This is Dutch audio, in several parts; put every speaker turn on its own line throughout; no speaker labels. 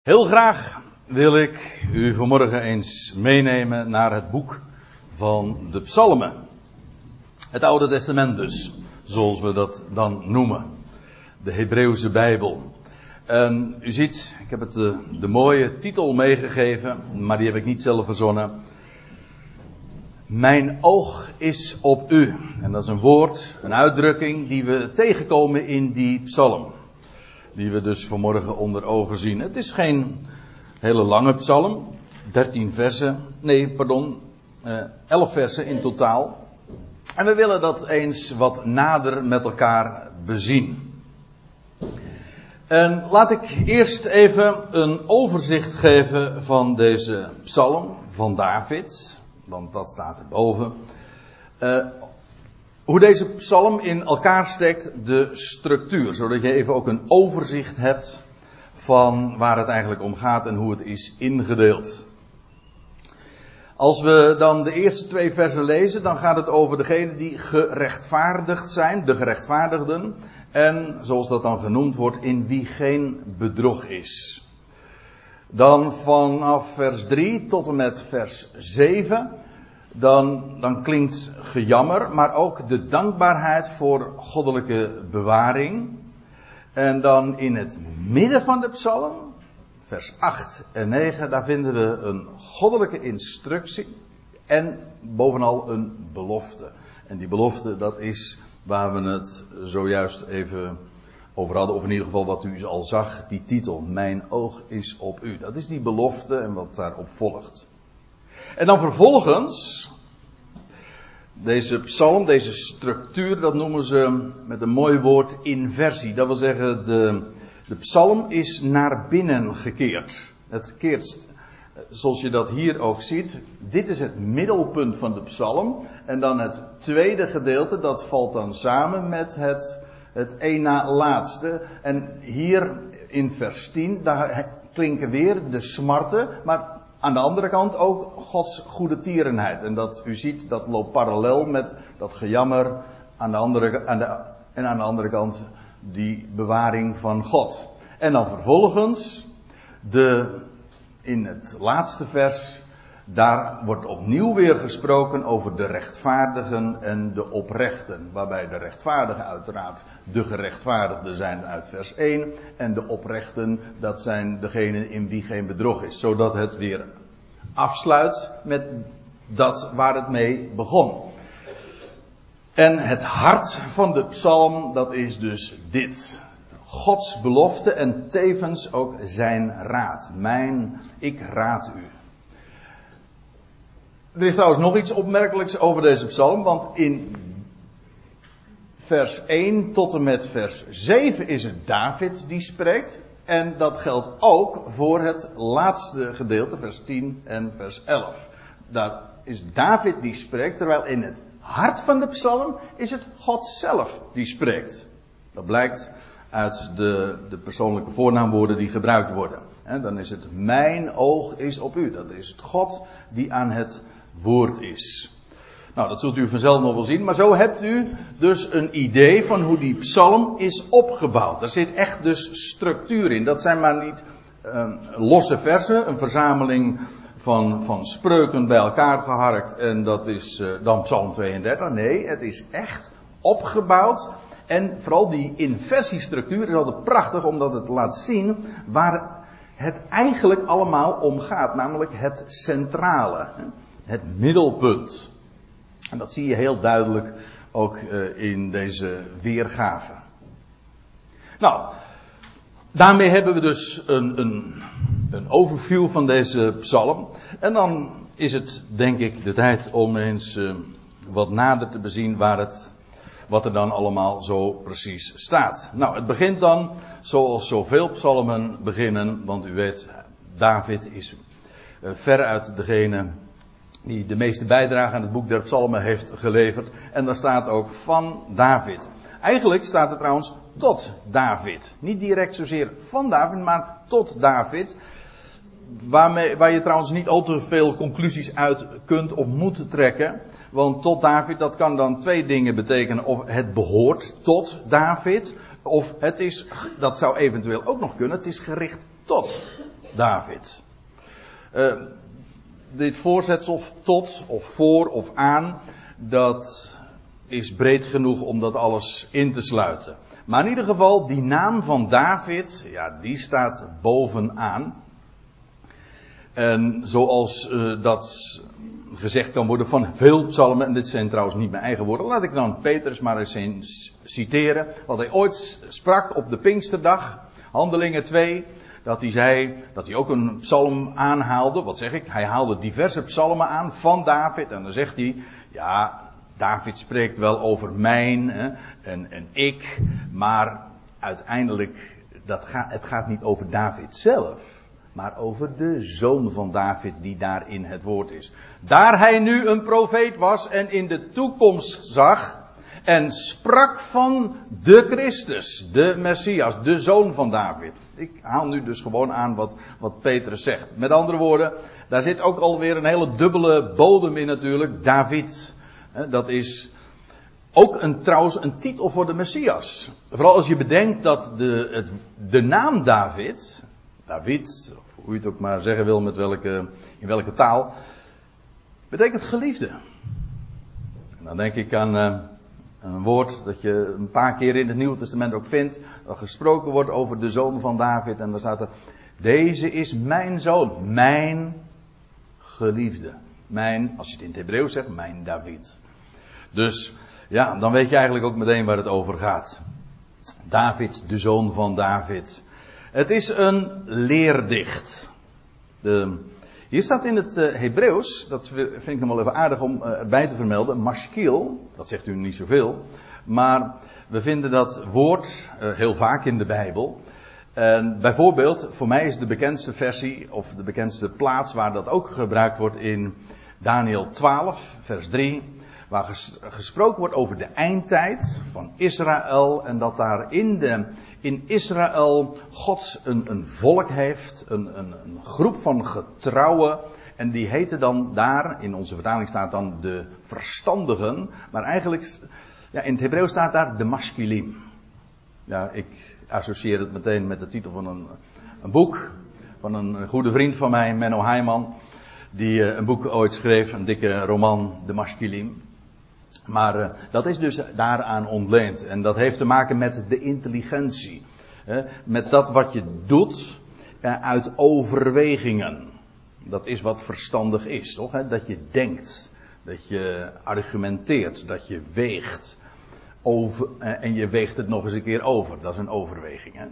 Heel graag wil ik u vanmorgen eens meenemen naar het boek van de Psalmen. Het Oude Testament dus, zoals we dat dan noemen. De Hebreeuwse Bijbel. U ziet, ik heb het de, de mooie titel meegegeven, maar die heb ik niet zelf verzonnen. Mijn oog is op u. En dat is een woord, een uitdrukking die we tegenkomen in die psalm. Die we dus vanmorgen onder ogen zien. Het is geen hele lange psalm. 13 versen. Nee, pardon. Uh, 11 versen in totaal. En we willen dat eens wat nader met elkaar bezien. En laat ik eerst even een overzicht geven van deze psalm van David. Want dat staat erboven. Uh, hoe deze psalm in elkaar steekt, de structuur, zodat je even ook een overzicht hebt van waar het eigenlijk om gaat en hoe het is ingedeeld. Als we dan de eerste twee versen lezen, dan gaat het over degenen die gerechtvaardigd zijn, de gerechtvaardigden, en zoals dat dan genoemd wordt, in wie geen bedrog is. Dan vanaf vers 3 tot en met vers 7 dan, dan klinkt gejammer, maar ook de dankbaarheid voor goddelijke bewaring. En dan in het midden van de psalm, vers 8 en 9, daar vinden we een goddelijke instructie en bovenal een belofte. En die belofte, dat is waar we het zojuist even over hadden, of in ieder geval wat u al zag, die titel, Mijn oog is op u. Dat is die belofte en wat daarop volgt. En dan vervolgens, deze psalm, deze structuur, dat noemen ze met een mooi woord inversie. Dat wil zeggen, de, de psalm is naar binnen gekeerd. Het keert, zoals je dat hier ook ziet, dit is het middelpunt van de psalm. En dan het tweede gedeelte, dat valt dan samen met het, het een na laatste. En hier in vers 10, daar klinken weer de smarten, maar aan de andere kant ook Gods goede tierenheid. En dat u ziet, dat loopt parallel met dat gejammer aan de andere, aan de, en aan de andere kant die bewaring van God. En dan vervolgens de, in het laatste vers, daar wordt opnieuw weer gesproken over de rechtvaardigen en de oprechten. Waarbij de rechtvaardigen uiteraard de gerechtvaardigden zijn uit vers 1. En de oprechten, dat zijn degenen in wie geen bedrog is. Zodat het weer afsluit met dat waar het mee begon. En het hart van de psalm, dat is dus dit. Gods belofte en tevens ook zijn raad. Mijn, ik raad u. Er is trouwens nog iets opmerkelijks over deze psalm, want in vers 1 tot en met vers 7 is het David die spreekt. En dat geldt ook voor het laatste gedeelte, vers 10 en vers 11. Daar is David die spreekt, terwijl in het hart van de psalm is het God zelf die spreekt. Dat blijkt uit de, de persoonlijke voornaamwoorden die gebruikt worden. En dan is het mijn oog is op u. Dat is het God die aan het woord is. Nou, dat zult u vanzelf nog wel zien. Maar zo hebt u dus een idee van hoe die psalm is opgebouwd. Er zit echt dus structuur in. Dat zijn maar niet um, losse versen, een verzameling van, van spreuken bij elkaar geharkt. En dat is uh, dan psalm 32. Nee, het is echt opgebouwd. En vooral die inversiestructuur is altijd prachtig omdat het laat zien waar het eigenlijk allemaal om gaat. Namelijk het centrale. Het middelpunt. En dat zie je heel duidelijk ook uh, in deze weergave. Nou, daarmee hebben we dus een, een, een overview van deze psalm. En dan is het denk ik de tijd om eens uh, wat nader te bezien waar het, wat er dan allemaal zo precies staat. Nou, het begint dan zoals zoveel psalmen beginnen, want u weet, David is uh, veruit degene die de meeste bijdrage aan het boek der psalmen heeft geleverd. En daar staat ook van David. Eigenlijk staat er trouwens tot David. Niet direct zozeer van David, maar tot David. Waarmee, waar je trouwens niet al te veel conclusies uit kunt of moet trekken. Want tot David, dat kan dan twee dingen betekenen. Of het behoort tot David. Of het is, dat zou eventueel ook nog kunnen, het is gericht tot. David. Uh, dit voorzetsel tot of voor of aan, dat is breed genoeg om dat alles in te sluiten. Maar in ieder geval, die naam van David, ja, die staat bovenaan. En zoals uh, dat gezegd kan worden van veel psalmen, en dit zijn trouwens niet mijn eigen woorden, laat ik dan Petrus maar eens citeren, wat hij ooit sprak op de Pinksterdag, Handelingen 2, dat hij zei dat hij ook een psalm aanhaalde. Wat zeg ik? Hij haalde diverse psalmen aan van David. En dan zegt hij, ja, David spreekt wel over mijn hè, en, en ik, maar uiteindelijk, dat gaat, het gaat niet over David zelf maar over de zoon van David die daar in het woord is. Daar hij nu een profeet was en in de toekomst zag en sprak van de Christus, de Messias, de zoon van David. Ik haal nu dus gewoon aan wat, wat Petrus zegt. Met andere woorden, daar zit ook alweer een hele dubbele bodem in natuurlijk. David, dat is ook een, trouwens een titel voor de Messias. Vooral als je bedenkt dat de, het, de naam David, David, of hoe je het ook maar zeggen wil, met welke, in welke taal, betekent geliefde. En dan denk ik aan uh, een woord dat je een paar keer in het Nieuwe Testament ook vindt, dat gesproken wordt over de zoon van David. En daar staat er, deze is mijn zoon, mijn geliefde. Mijn, als je het in het Hebreeuws zegt, mijn David. Dus ja, dan weet je eigenlijk ook meteen waar het over gaat. David, de zoon van David. Het is een leerdicht. De, hier staat in het uh, Hebreeuws, dat vind ik nog wel even aardig om uh, erbij te vermelden, mashkil, dat zegt u niet zoveel, maar we vinden dat woord uh, heel vaak in de Bijbel. En bijvoorbeeld, voor mij is de bekendste versie, of de bekendste plaats waar dat ook gebruikt wordt in Daniel 12, vers 3, waar ges, gesproken wordt over de eindtijd van Israël en dat daar in de in Israël God een, een volk heeft, een, een, een, groep van getrouwen. En die heten dan daar, in onze vertaling staat dan de verstandigen. Maar eigenlijk, ja, in het Hebreeuws staat daar de masculim. Ja, ik associeer het meteen met de titel van een, een boek. Van een goede vriend van mij, Menno Heijman. Die uh, een boek ooit schreef, een dikke roman, De Masculim. Maar uh, dat is dus daaraan ontleend. En dat heeft te maken met de intelligentie. Hè? Met dat wat je doet uh, uit overwegingen. Dat is wat verstandig is, toch? Hè? Dat je denkt. Dat je argumenteert. Dat je weegt. Over, uh, en je weegt het nog eens een keer over. Dat is een overweging. Hè?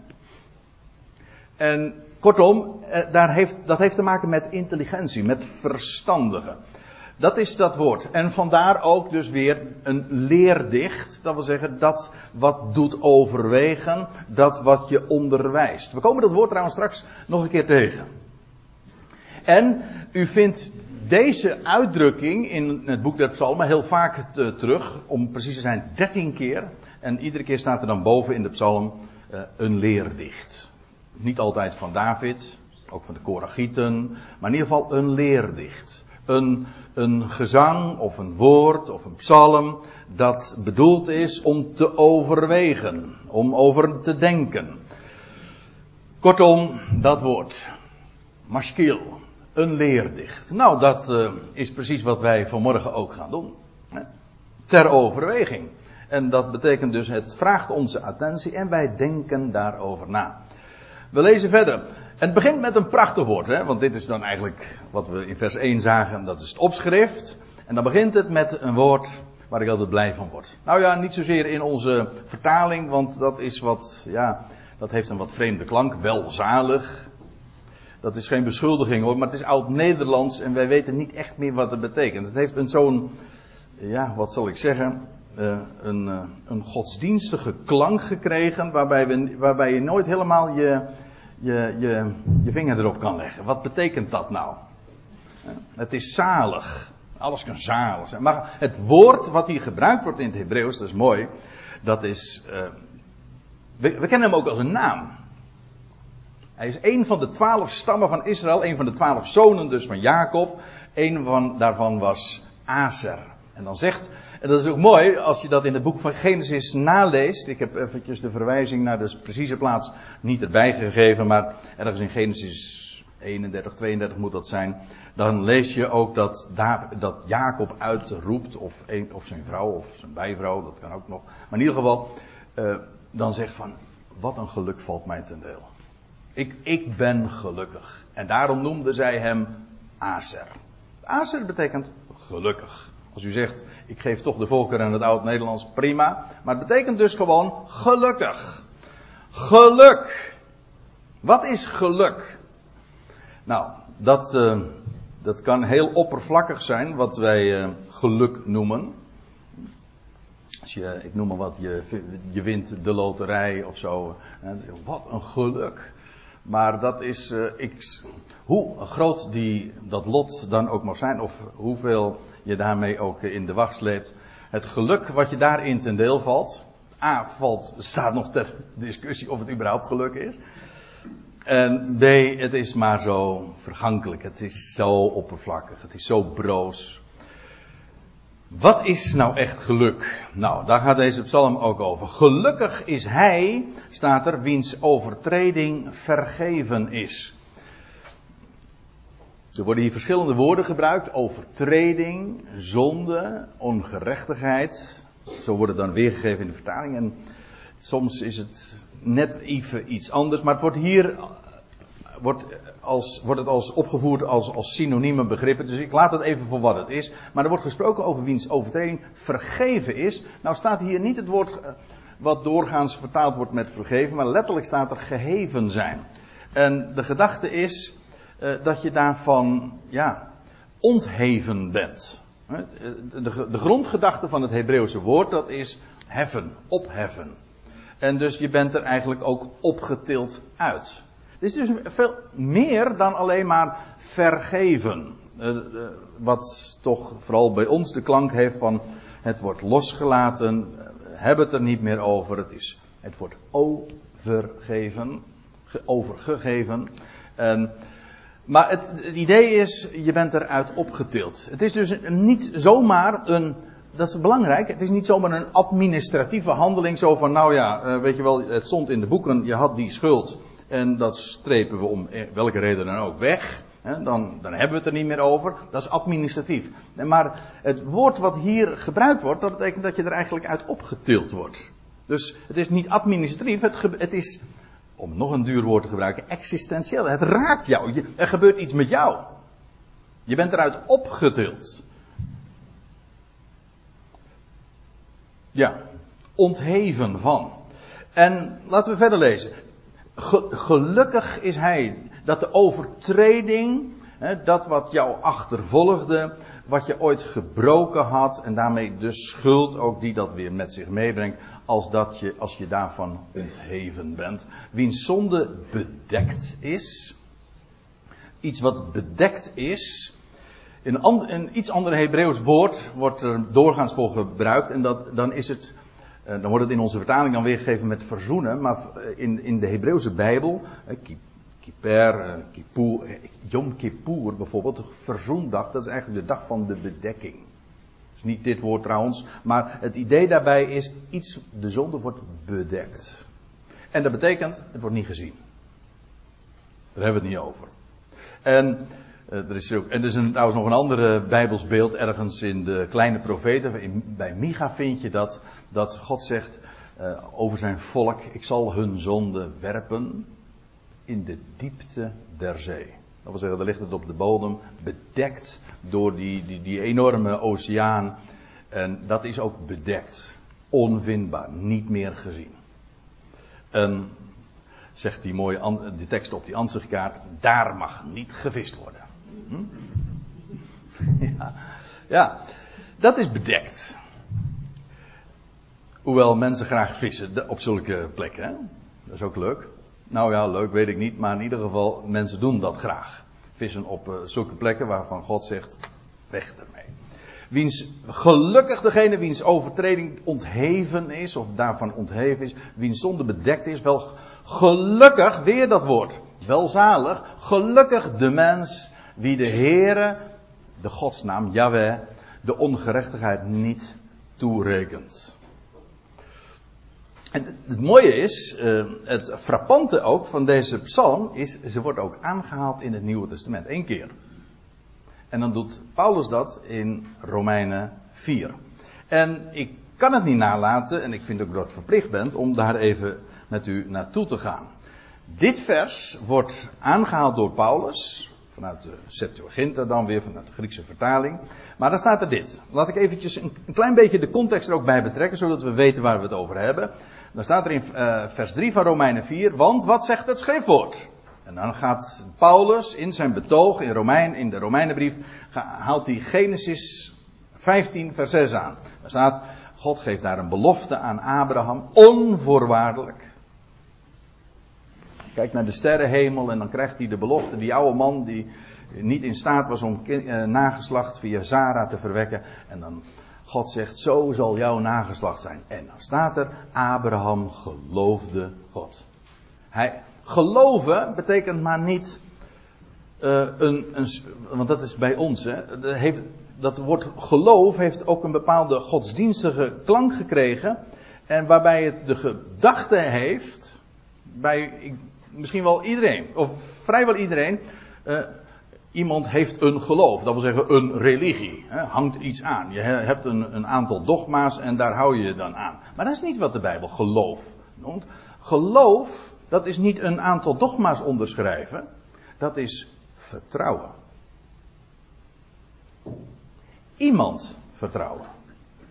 En kortom, daar heeft, dat heeft te maken met intelligentie. Met verstandigen. Dat is dat woord. En vandaar ook dus weer een leerdicht. Dat wil zeggen dat wat doet overwegen, dat wat je onderwijst. We komen dat woord trouwens straks nog een keer tegen. En u vindt deze uitdrukking in het boek der psalmen heel vaak te, terug. Om precies te zijn dertien keer. En iedere keer staat er dan boven in de psalm uh, een leerdicht. Niet altijd van David, ook van de Koragieten, maar in ieder geval een leerdicht een, een gezang of een woord of een psalm dat bedoeld is om te overwegen, om over te denken. Kortom, dat woord. Maskil, een leerdicht. Nou, dat uh, is precies wat wij vanmorgen ook gaan doen. Ter overweging. En dat betekent dus, het vraagt onze attentie en wij denken daarover na. We lezen verder. Het begint met een prachtig woord, hè? want dit is dan eigenlijk wat we in vers 1 zagen, dat is het opschrift. En dan begint het met een woord waar ik altijd blij van word. Nou ja, niet zozeer in onze vertaling, want dat is wat, ja, dat heeft een wat vreemde klank, welzalig. Dat is geen beschuldiging hoor, maar het is oud-Nederlands en wij weten niet echt meer wat het betekent. Het heeft een zo'n, ja, wat zal ik zeggen, uh, een, uh, een godsdienstige klank gekregen, waarbij, we, waarbij je nooit helemaal je, je, je, je vinger erop kan leggen. Wat betekent dat nou? Het is zalig. Alles kan zalig zijn. Maar het woord wat hier gebruikt wordt in het Hebreeuws, dat is mooi. Dat is. We, we, kennen hem ook als een naam. Hij is een van de twaalf stammen van Israël. Een van de twaalf zonen dus van Jacob. Een van, daarvan was Aser. En dan zegt en dat is ook mooi als je dat in het boek van Genesis naleest. Ik heb eventjes de verwijzing naar de precieze plaats niet erbij gegeven, maar ergens in Genesis 31, 32 moet dat zijn. Dan lees je ook dat, dat Jacob uitroept, of, een, of zijn vrouw, of zijn bijvrouw, dat kan ook nog. Maar in ieder geval, uh, dan zegt van, wat een geluk valt mij ten deel. Ik, ik ben gelukkig. En daarom noemde zij hem Aser. Aser betekent gelukkig. Als u zegt, ik geef toch de volkeren aan het oud-Nederlands, prima. Maar het betekent dus gewoon gelukkig. Geluk. Wat is geluk? Nou, dat, uh, dat kan heel oppervlakkig zijn, wat wij uh, geluk noemen. Als je, ik noem maar wat, je, je wint de loterij of zo. Wat een geluk. Maar dat is, uh, ik, hoe groot die, dat lot dan ook mag zijn, of hoeveel je daarmee ook in de wacht sleept. Het geluk wat je daarin ten deel valt. A, valt, staat nog ter discussie of het überhaupt geluk is. En B, het is maar zo vergankelijk. Het is zo oppervlakkig. Het is zo broos. Wat is nou echt geluk? Nou, daar gaat deze psalm ook over. Gelukkig is hij, staat er, wiens overtreding vergeven is. Er worden hier verschillende woorden gebruikt: overtreding, zonde, ongerechtigheid. Zo wordt het dan weergegeven in de vertaling. En soms is het net even iets anders, maar het wordt hier wordt, als, wordt het als opgevoerd als, als synonieme begrippen. Dus ik laat het even voor wat het is. Maar er wordt gesproken over wiens overtreding vergeven is. Nou staat hier niet het woord eh, wat doorgaans vertaald wordt met vergeven, maar letterlijk staat er geheven zijn. En de gedachte is uh, dat je daarvan, ja, ontheven bent. De, de, de grondgedachte van het Hebreeuwse woord, dat is heffen, opheffen. En dus je bent er eigenlijk ook opgetild uit. Het is dus veel meer dan alleen maar vergeven. Uh, uh, wat toch vooral bij ons de klank heeft van het wordt losgelaten, uh, hebben het er niet meer over. Het, is, het wordt overgeven, overgegeven. En, maar het, het idee is, je bent eruit opgetild. Het is dus niet zomaar een dat is belangrijk. Het is niet zomaar een administratieve handeling. Zo van, nou ja, weet je wel, het stond in de boeken, je had die schuld. En dat strepen we om eh, welke reden dan ook weg. Dan, dan hebben we het er niet meer over. Dat is administratief. Maar het woord wat hier gebruikt wordt, dat betekent dat je er eigenlijk uit opgetild wordt. Dus het is niet administratief, het, het is, om nog een duur woord te gebruiken, existentieel. Het raakt jou. er gebeurt iets met jou. Je bent eruit opgetild. Ja, ontheven van. En laten we verder lezen gelukkig is hij dat de overtreding, dat wat jou achtervolgde, wat je ooit gebroken had en daarmee de schuld ook die dat weer met zich meebrengt, als, dat je, als je daarvan ontheven bent. Wiens zonde bedekt is, iets wat bedekt is, een, een iets ander Hebreeuws woord wordt er doorgaans voor gebruikt en dat, dan is het dan wordt het in onze vertaling dan weergegeven met verzoenen, maar eh, in, in de Hebreeuwse Bijbel, eh, Kippur, Kippur, Yom Kippur bijvoorbeeld, de verzoendag, dat is eigenlijk de dag van de bedekking. Dus niet dit woord trouwens, maar het idee daarbij is, iets, de zonde wordt bedekt. En dat betekent, het wordt niet gezien. Daar hebben we het niet over. En er is ook, en er is een, trouwens nog een ander Bijbels beeld ergens in de kleine profeten. Bij Micha vind je dat, dat God zegt uh, over zijn volk: Ik zal hun zonde werpen in de diepte der zee. Dat wil zeggen, daar ligt het op de bodem, bedekt door die, die, die enorme oceaan. En dat is ook bedekt, onvindbaar, niet meer gezien. En zegt die mooie die tekst op die ansichtkaart, daar mag niet gevist worden. Hm? Ja. ja, dat is bedekt. Hoewel mensen graag vissen op zulke plekken. Hè? Dat is ook leuk. Nou ja, leuk weet ik niet, maar in ieder geval, mensen doen dat graag. Vissen op uh, zulke plekken waarvan God zegt, weg ermee. Wiens gelukkig degene wiens overtreding ontheven is, of daarvan ontheven is, wiens zonde bedekt is, wel gelukkig, weer dat woord, welzalig, gelukkig de mens wie de Heere, de godsnaam Yahweh, de ongerechtigheid niet toerekent. En het mooie is, uh, het frappante ook van deze psalm is, ze wordt ook aangehaald in het Nieuwe Testament. één keer. En dan doet Paulus dat in Romeinen 4. En ik kan het niet nalaten, en ik vind ook dat ik verplicht ben, om daar even met u naartoe te gaan. Dit vers wordt aangehaald door Paulus, vanuit de Septuaginta dan weer, vanuit de Griekse vertaling. Maar dan staat er dit. Laat ik eventjes een, klein beetje de context er ook bij betrekken, zodat we weten waar we het over hebben. Dan staat er in uh, vers 3 van Romeinen 4, want wat zegt het schriftwoord? En dan gaat Paulus in zijn betoog in, Romein, in de Romeinenbrief, haalt hij Genesis 15 vers 6 aan. Daar staat, God geeft daar een belofte aan Abraham, onvoorwaardelijk. Kijk naar de sterrenhemel en dan krijgt hij de belofte. Die oude man die niet in staat was om eh, nageslacht via Zara te verwekken. En dan God zegt, zo zal jouw nageslacht zijn. En dan staat er, Abraham geloofde God. Hij, geloven betekent maar niet uh, een, een, want dat is bij ons, hè, heeft, dat woord geloof heeft ook een bepaalde godsdienstige klank gekregen. En waarbij het de gedachte heeft, bij misschien wel iedereen, of vrijwel iedereen, uh, iemand heeft een geloof, dat wil zeggen een religie, hè, hangt iets aan. Je hebt een, een aantal dogma's en daar hou je je dan aan. Maar dat is niet wat de Bijbel geloof noemt. Geloof, dat is niet een aantal dogma's onderschrijven, dat is vertrouwen. Iemand vertrouwen.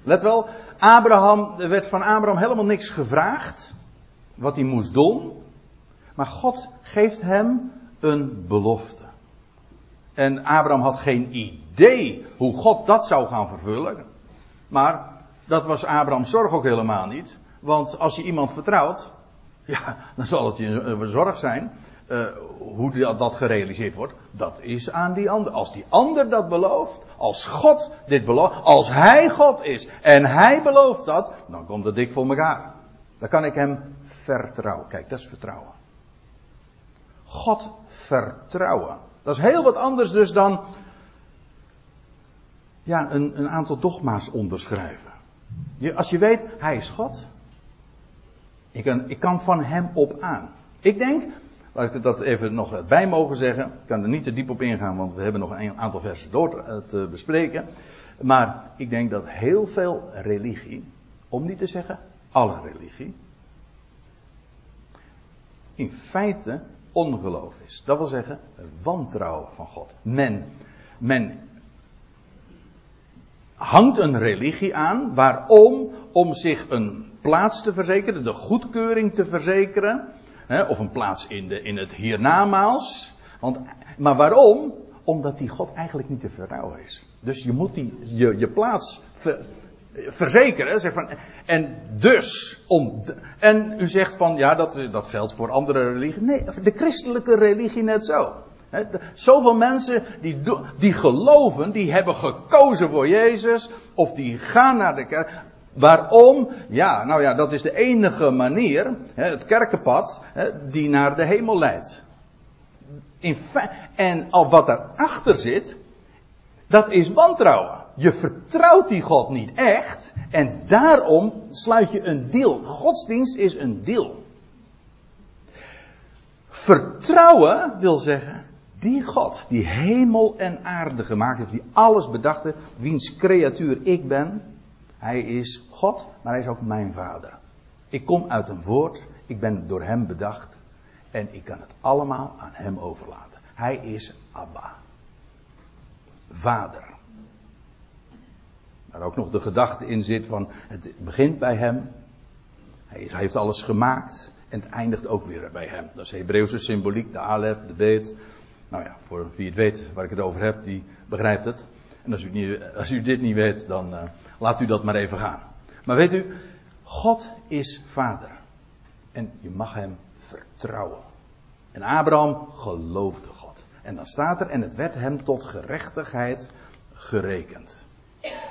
Let wel, Abraham, er werd van Abraham helemaal niks gevraagd wat hij moest doen. Maar God geeft hem een belofte. En Abraham had geen idee hoe God dat zou gaan vervullen. Maar dat was Abraham's zorg ook helemaal niet. Want als je iemand vertrouwt, ja, dan zal het je zorg zijn. Uh, hoe dat, dat gerealiseerd wordt, dat is aan die ander. Als die ander dat belooft, als God dit belooft, als Hij God is en Hij belooft dat, dan komt het dik voor elkaar. Dan kan ik Hem vertrouwen. Kijk, dat is vertrouwen. God vertrouwen. Dat is heel wat anders dus dan ja, een, een aantal dogma's onderschrijven. Je, als je weet, Hij is God. Ik kan, ik kan van Hem op aan. Ik denk, laat ik dat even nog bij mogen zeggen. Ik kan er niet te diep op ingaan, want we hebben nog een aantal versen door te bespreken. Maar ik denk dat heel veel religie, om niet te zeggen alle religie, in feite ongeloof is. Dat wil zeggen, wantrouwen van God. Men, men hangt een religie aan. Waarom? Om zich een plaats te verzekeren, de goedkeuring te verzekeren. Hè, of een plaats in, de, in het hiernamaals. Want, maar waarom? Omdat die God eigenlijk niet te vertrouwen is. Dus je moet die, je, je plaats ver, verzekeren. Zeg van, en dus, om, en u zegt van, ja, dat, dat geldt voor andere religieën. Nee, de christelijke religie net zo. He, zoveel mensen die, die geloven, die hebben gekozen voor Jezus, of die gaan naar de kerk. Waarom? Ja, nou ja, dat is de enige manier, het kerkenpad, die naar de hemel leidt. In en al wat daarachter zit, dat is wantrouwen. Je vertrouwt die God niet echt. En daarom sluit je een deal. Godsdienst is een deal. Vertrouwen wil zeggen, die God, die hemel en aarde gemaakt heeft, die alles bedacht heeft, wiens creatuur ik ben, hij is God, maar hij is ook mijn vader. Ik kom uit een woord, ik ben door hem bedacht en ik kan het allemaal aan hem overlaten. Hij is Abba. Vader. Waar ook nog de gedachte in zit van het begint bij hem. Hij heeft alles gemaakt en het eindigt ook weer bij hem. Dat is Hebreeuwse symboliek, de alef, de beet. Nou ja, voor wie het weet waar ik het over heb, die begrijpt het. En als u, niet, als u dit niet weet, dan uh, laat u dat maar even gaan. Maar weet u, God is vader. En je mag hem vertrouwen. En Abraham geloofde God. En dan staat er, en het werd hem tot gerechtigheid gerekend.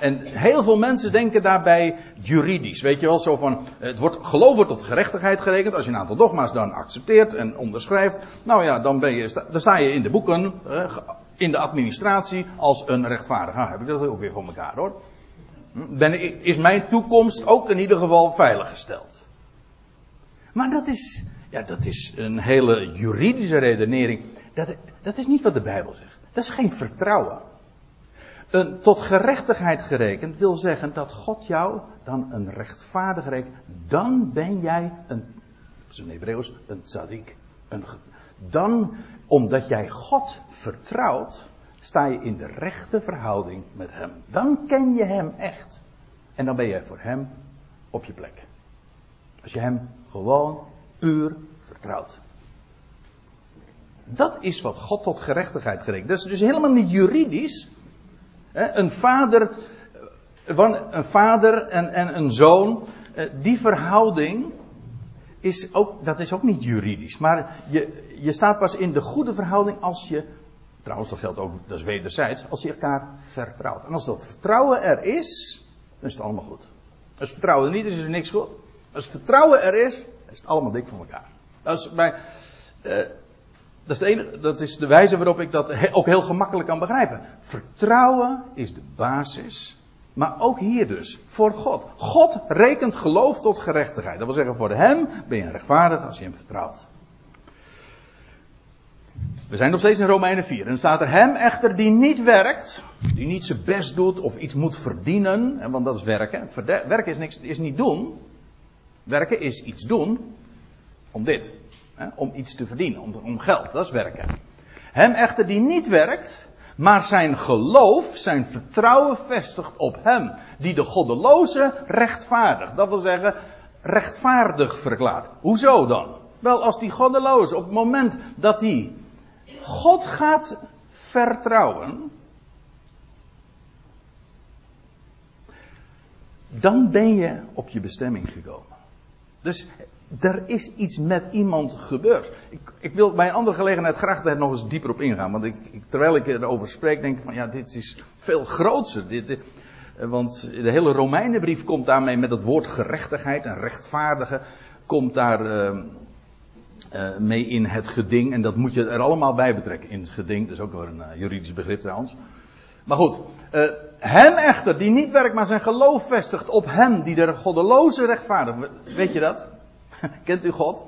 En heel veel mensen denken daarbij juridisch. Weet je wel, zo van, het wordt, geloof wordt tot gerechtigheid gerekend. Als je een aantal dogma's dan accepteert en onderschrijft. Nou ja, dan, ben je, dan sta je in de boeken, in de administratie, als een rechtvaardiger. Nou, heb ik dat ook weer voor elkaar hoor. Ben, is mijn toekomst ook in ieder geval veiliggesteld. Maar dat is, ja, dat is een hele juridische redenering. Dat, dat is niet wat de Bijbel zegt. Dat is geen vertrouwen. Tot gerechtigheid gerekend wil zeggen dat God jou dan een rechtvaardig rekent. Dan ben jij een, zijn Hebreeuws, een tzadik. Een, dan, omdat jij God vertrouwt, sta je in de rechte verhouding met Hem. Dan ken je Hem echt. En dan ben jij voor Hem op je plek. Als je Hem gewoon puur vertrouwt. Dat is wat God tot gerechtigheid gerekend. Dat is dus helemaal niet juridisch. Een vader, een vader en, en een zoon, eh, die verhouding is ook, dat is ook niet juridisch. Maar je, je staat pas in de goede verhouding als je, trouwens dat geldt ook, dat is wederzijds, als je elkaar vertrouwt. En als dat vertrouwen er is, dan is het allemaal goed. Als vertrouwen er niet is, is er niks goed. Als vertrouwen er is, is het allemaal dik voor elkaar. Dat is bij, uh, dat is, de enige, dat is de wijze waarop ik dat ook heel gemakkelijk kan begrijpen. Vertrouwen is de basis. Maar ook hier dus, voor God. God rekent geloof tot gerechtigheid. Dat wil zeggen, voor hem ben je rechtvaardig als je hem vertrouwt. We zijn nog steeds in Romeinen 4. En staat er hem echter die niet werkt, die niet zijn best doet of iets moet verdienen, want dat is werken. Werken is, niks, is niet doen. Werken is iets doen om dit. Om iets te verdienen, om, om geld, dat is werken. Hem echter die niet werkt, maar zijn geloof, zijn vertrouwen vestigt op hem, die de goddeloze rechtvaardigt. Dat wil zeggen, rechtvaardig verklaart. Hoezo dan? Wel, als die goddeloze op het moment dat hij God gaat vertrouwen, dan ben je op je bestemming gekomen. Dus er is iets met iemand gebeurd. Ik, ik, wil bij een andere gelegenheid graag daar nog eens dieper op ingaan. Want ik, terwijl ik erover spreek, denk ik van ja, dit is veel groter. Dit, dit, want de hele Romeinenbrief komt daarmee met het woord gerechtigheid en rechtvaardige. Komt daar uh, uh, mee in het geding. En dat moet je er allemaal bij betrekken in het geding. Dat is ook wel een juridisch begrip trouwens. Maar goed, hem echter die niet werkt, maar zijn geloof vestigt op hem die de goddeloze rechtvaardig. Weet je dat? Kent u God?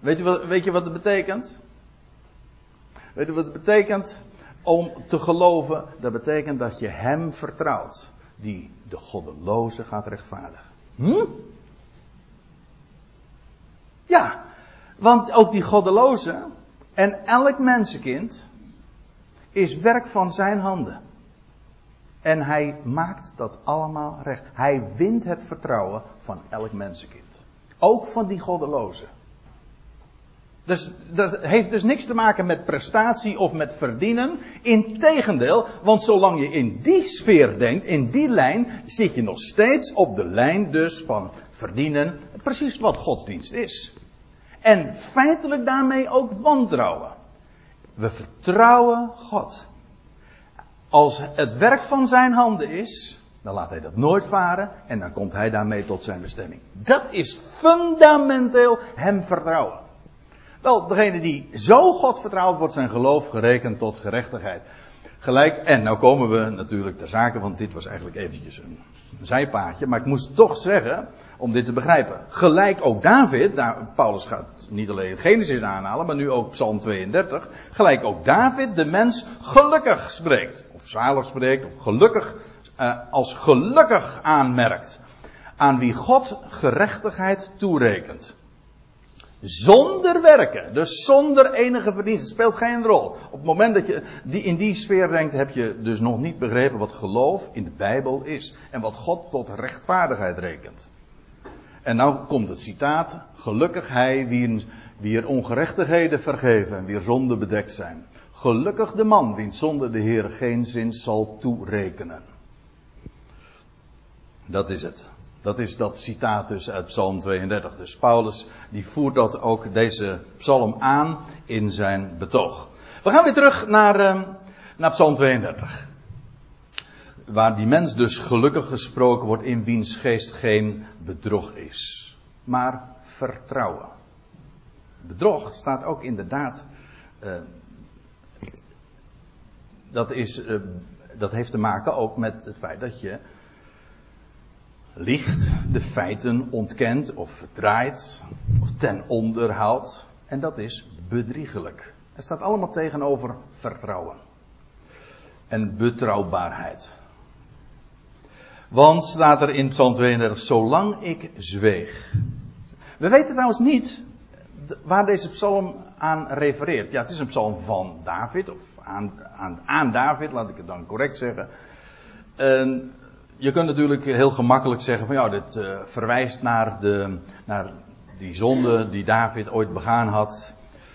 Weet je, wat, weet je wat het betekent? Weet je wat het betekent om te geloven? Dat betekent dat je hem vertrouwt, die de goddeloze gaat rechtvaardigen. Hm? Ja, want ook die goddeloze en elk mensenkind is werk van zijn handen. En hij maakt dat allemaal recht. Hij wint het vertrouwen van elk mensenkind. Ook van die goddeloze. Dus dat heeft dus niks te maken met prestatie of met verdienen. Integendeel, want zolang je in die sfeer denkt, in die lijn, zit je nog steeds op de lijn dus van verdienen. Precies wat godsdienst is. En feitelijk daarmee ook wantrouwen. We vertrouwen God. Als het werk van zijn handen is, dan laat hij dat nooit varen en dan komt hij daarmee tot zijn bestemming. Dat is fundamenteel hem vertrouwen. Wel, degene die zo God vertrouwt, wordt zijn geloof gerekend tot gerechtigheid. Gelijk, en nou komen we natuurlijk ter zake, want dit was eigenlijk eventjes een zijpaadje, maar ik moest toch zeggen, om dit te begrijpen. Gelijk ook David, nou, Paulus gaat niet alleen Genesis aanhalen, maar nu ook Psalm 32. Gelijk ook David de mens gelukkig spreekt. Of zalig spreekt, of gelukkig, uh, als gelukkig aanmerkt. Aan wie God gerechtigheid toerekent. Zonder werken, dus zonder enige verdienste, speelt geen rol. Op het moment dat je die in die sfeer denkt, heb je dus nog niet begrepen wat geloof in de Bijbel is. En wat God tot rechtvaardigheid rekent. En nou komt het citaat, gelukkig hij wie, er ongerechtigheden vergeven en wie zonde bedekt zijn. Gelukkig de man wiens zonde de Heer geen zin zal toerekenen. Dat is het. Dat is dat citaat dus uit Psalm 32. Dus Paulus die voert dat ook deze psalm aan in zijn betoog. We gaan weer terug naar, uh, naar Psalm 32. Waar die mens dus gelukkig gesproken wordt in wiens geest geen bedrog is. Maar vertrouwen. Bedrog staat ook inderdaad. Uh, dat, is, uh, dat heeft te maken ook met het feit dat je liegt, de feiten ontkent of verdraait of ten onder houdt. En dat is bedriegelijk. Het staat allemaal tegenover vertrouwen. En betrouwbaarheid. Want staat er in Psalm 32, zolang ik zweeg. We weten trouwens niet waar deze psalm aan refereert. Ja, het is een psalm van David, of aan, aan, aan David, laat ik het dan correct zeggen. En je kunt natuurlijk heel gemakkelijk zeggen van ja, dit uh, verwijst naar, de, naar die zonde die David ooit begaan had.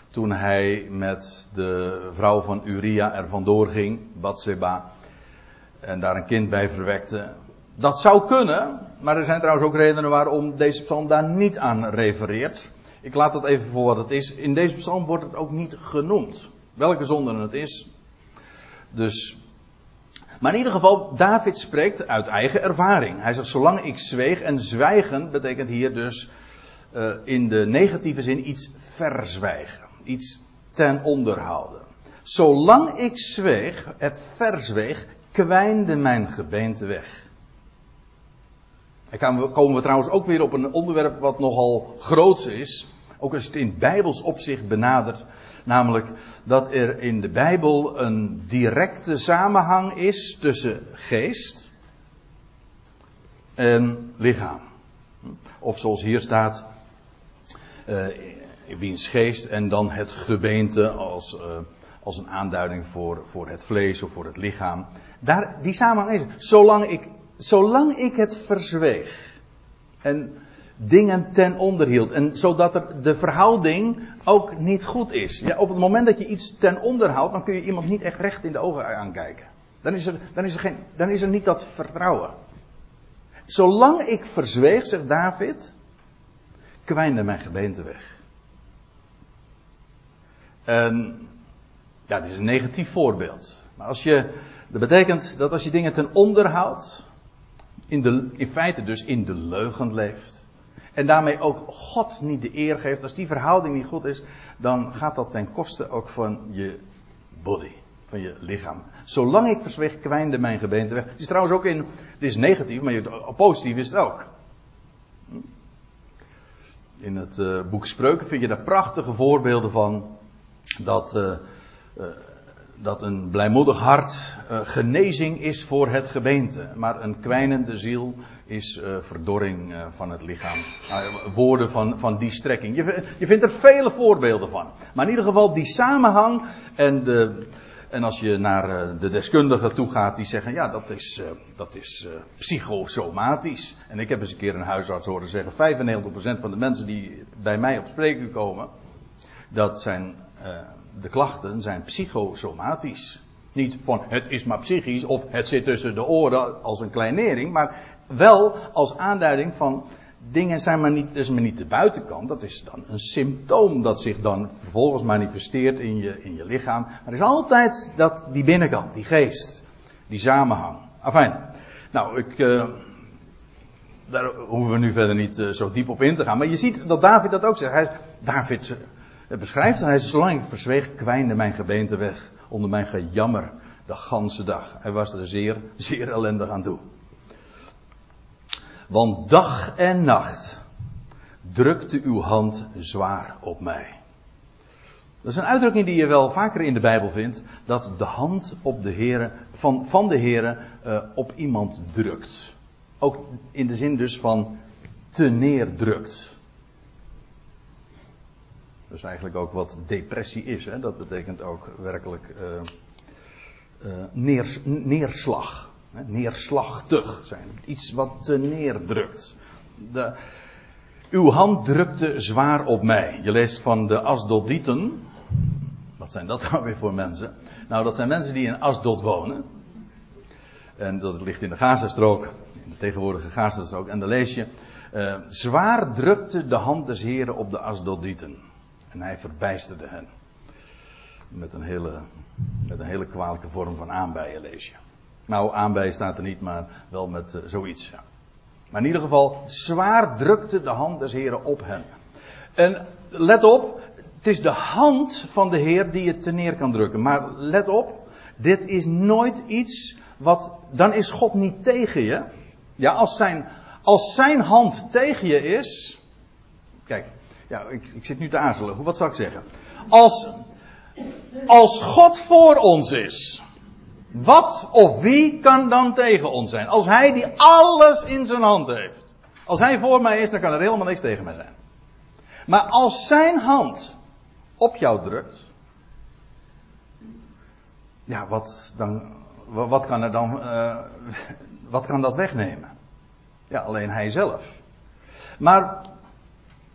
Toen hij met de vrouw van Uria er vandoor ging, Bathseba. En daar een kind bij verwekte. Dat zou kunnen, maar er zijn trouwens ook redenen waarom deze psalm daar niet aan refereert. Ik laat dat even voor wat het is. In deze psalm wordt het ook niet genoemd. Welke zonde het is. Dus. Maar in ieder geval, David spreekt uit eigen ervaring. Hij zegt, zolang ik zweeg. En zwijgen betekent hier dus uh, in de negatieve zin iets verzwijgen. Iets ten onderhouden. Zolang ik zweeg, het verzweeg, kwijnde mijn gebeente weg. En komen we trouwens ook weer op een onderwerp wat nogal groots is. Ook als het in bijbels opzicht benadert. Namelijk dat er in de Bijbel een directe samenhang is tussen geest en lichaam. Of zoals hier staat, uh, wiens geest en dan het gebeente als, uh, als een aanduiding voor, voor het vlees of voor het lichaam. Daar, die samenhang is. Zolang ik, zolang ik het verzweeg. En dingen ten onder hield. En zodat er de verhouding ook niet goed is. Ja, op het moment dat je iets ten onder houdt, dan kun je iemand niet echt recht in de ogen aankijken. Dan is er, dan is er, geen, dan is er niet dat vertrouwen. Zolang ik verzweeg, zegt David, kwijnde mijn gebeente weg. En, ja, dit is een negatief voorbeeld. Maar als je, dat betekent dat als je dingen ten onder houdt, in, de, in feite dus in de leugen leeft, en daarmee ook God niet de eer geeft, als die verhouding niet goed is, dan gaat dat ten koste ook van je body, van je lichaam. Zolang ik verzweeg, kwijnde mijn gebeente weg. Het is trouwens ook in, het is negatief, maar positief is het ook. In het uh, boek Spreuken vind je daar prachtige voorbeelden van dat uh, uh, dat een blijmoedig hart uh, genezing is voor het gebeente. Maar een kwijnende ziel is uh, verdorring uh, van het lichaam. woorden van, van die strekking. Je, je, vindt er vele voorbeelden van. Maar in ieder geval die samenhang. En, de, en als je naar de deskundigen toe gaat, die zeggen: ja, dat is, dat is psychosomatisch. En ik heb eens een keer een huisarts horen zeggen: 95% van de mensen die bij mij op spreken komen, dat zijn de klachten zijn psychosomatisch. Niet van het is maar psychisch of het zit tussen de oren als een kleinering, maar wel als aanduiding van dingen zijn maar niet, is maar niet de buitenkant. Dat is dan een symptoom dat zich dan vervolgens manifesteert in je, in je lichaam. Maar er is altijd dat, die binnenkant, die geest, die samenhang. Afijn. Nou, ik, uh, daar hoeven we nu verder niet uh, zo diep op in te gaan. Maar je ziet dat David dat ook zegt. Hij, David het beschrijft, hij zolang ik verzweeg, kwijnde mijn gebeente weg onder mijn gejammer de ganse dag. Hij was er zeer, zeer ellendig aan toe. Want dag en nacht drukte uw hand zwaar op mij. Dat is een uitdrukking die je wel vaker in de Bijbel vindt, dat de hand op de van, van de Heere uh, op iemand drukt. Ook in de zin dus van te neerdrukt. Dat is eigenlijk ook wat depressie is. Hè? Dat betekent ook werkelijk uh, uh, neers, neerslag. Hè? Neerslachtig zijn. Iets wat te neerdrukt. De, uw hand drukte zwaar op mij. Je leest van de Asdodieten. Wat zijn dat nou weer voor mensen? Nou, dat zijn mensen die in Asdod wonen. En dat ligt in de Gazastrook. In de tegenwoordige Gazastrook. En dan lees je. Uh, zwaar drukte de hand des Heren op de Asdodieten. En hij verbijsterde hen. Met een hele, met een hele kwalijke vorm van aanbijen lees je. Nou, aanbijen staat er niet, maar wel met uh, zoiets. Maar in ieder geval, zwaar drukte de hand des Heren op hen. En let op, het is de hand van de Heer die je te neer kan drukken. Maar let op, dit is nooit iets wat. Dan is God niet tegen je. Ja, als zijn Als zijn hand tegen je is. Kijk, ja, ik, ik zit nu te aarzelen. Wat zou ik zeggen? Als, als God voor ons is. Wat of wie kan dan tegen ons zijn? Als hij die alles in zijn hand heeft. Als hij voor mij is, dan kan er helemaal niks tegen mij zijn. Maar als zijn hand op jou drukt. Ja, wat, dan, wat kan er dan. Uh, wat kan dat wegnemen? Ja, alleen hij zelf. Maar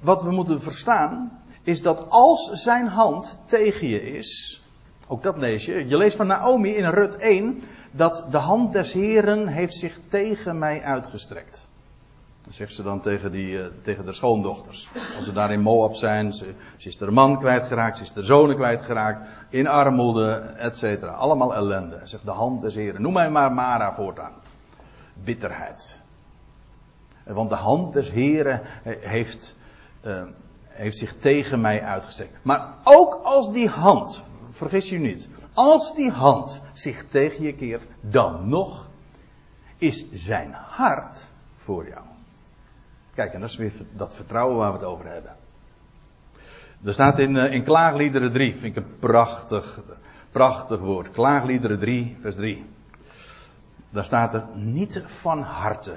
wat we moeten verstaan is dat als zijn hand tegen je is, ook dat lees je, je leest van Naomi in Rut 1 dat de hand des Heren heeft zich tegen mij uitgestrekt. Dat zegt ze dan tegen, die, uh, tegen de schoondochters. Als ze daar in Moab zijn, ze, is er man kwijtgeraakt, ze is er zonen kwijtgeraakt, in armoede, et cetera. Allemaal ellende. Zegt de hand des Heren. Noem mij maar Mara voortaan. Bitterheid. Want de hand des Heren heeft, uh, heeft zich tegen mij uitgestrekt. Maar ook als die hand, vergis je niet, als die hand zich tegen je keert, dan nog is zijn hart voor jou. Kijk, en dat is weer dat vertrouwen waar we het over hebben. Er staat in, in Klaagliederen 3, vind ik een prachtig, prachtig woord. Klaagliederen 3, vers 3. Daar staat er, niet van harte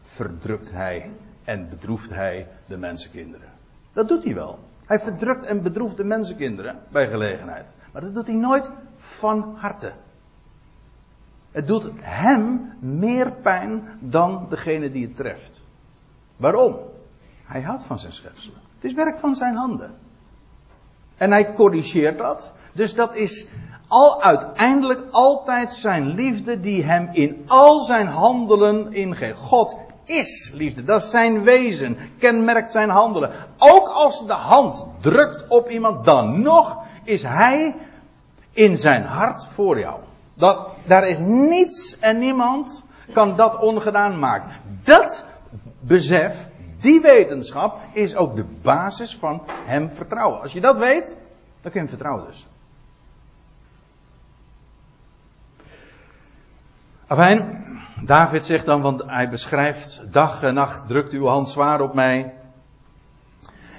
verdrukt hij en bedroeft hij de mensenkinderen. Dat doet hij wel. Hij verdrukt en bedroeft de mensenkinderen bij gelegenheid. Maar dat doet hij nooit van harte. Het doet hem meer pijn dan degene die het treft. Waarom? Hij houdt van zijn schepselen. Het is werk van zijn handen. En hij corrigeert dat. Dus dat is al uiteindelijk altijd zijn liefde die hem in al zijn handelen ingeeft. God is liefde. Dat is zijn wezen. Kenmerkt zijn handelen. Ook als de hand drukt op iemand, dan nog is hij in zijn hart voor jou. Dat, daar is niets en niemand kan dat ongedaan maken. Dat besef, die wetenschap, is ook de basis van hem vertrouwen. Als je dat weet, dan kun je hem vertrouwen dus. Afijn, David zegt dan, want hij beschrijft, dag en nacht drukt uw hand zwaar op mij.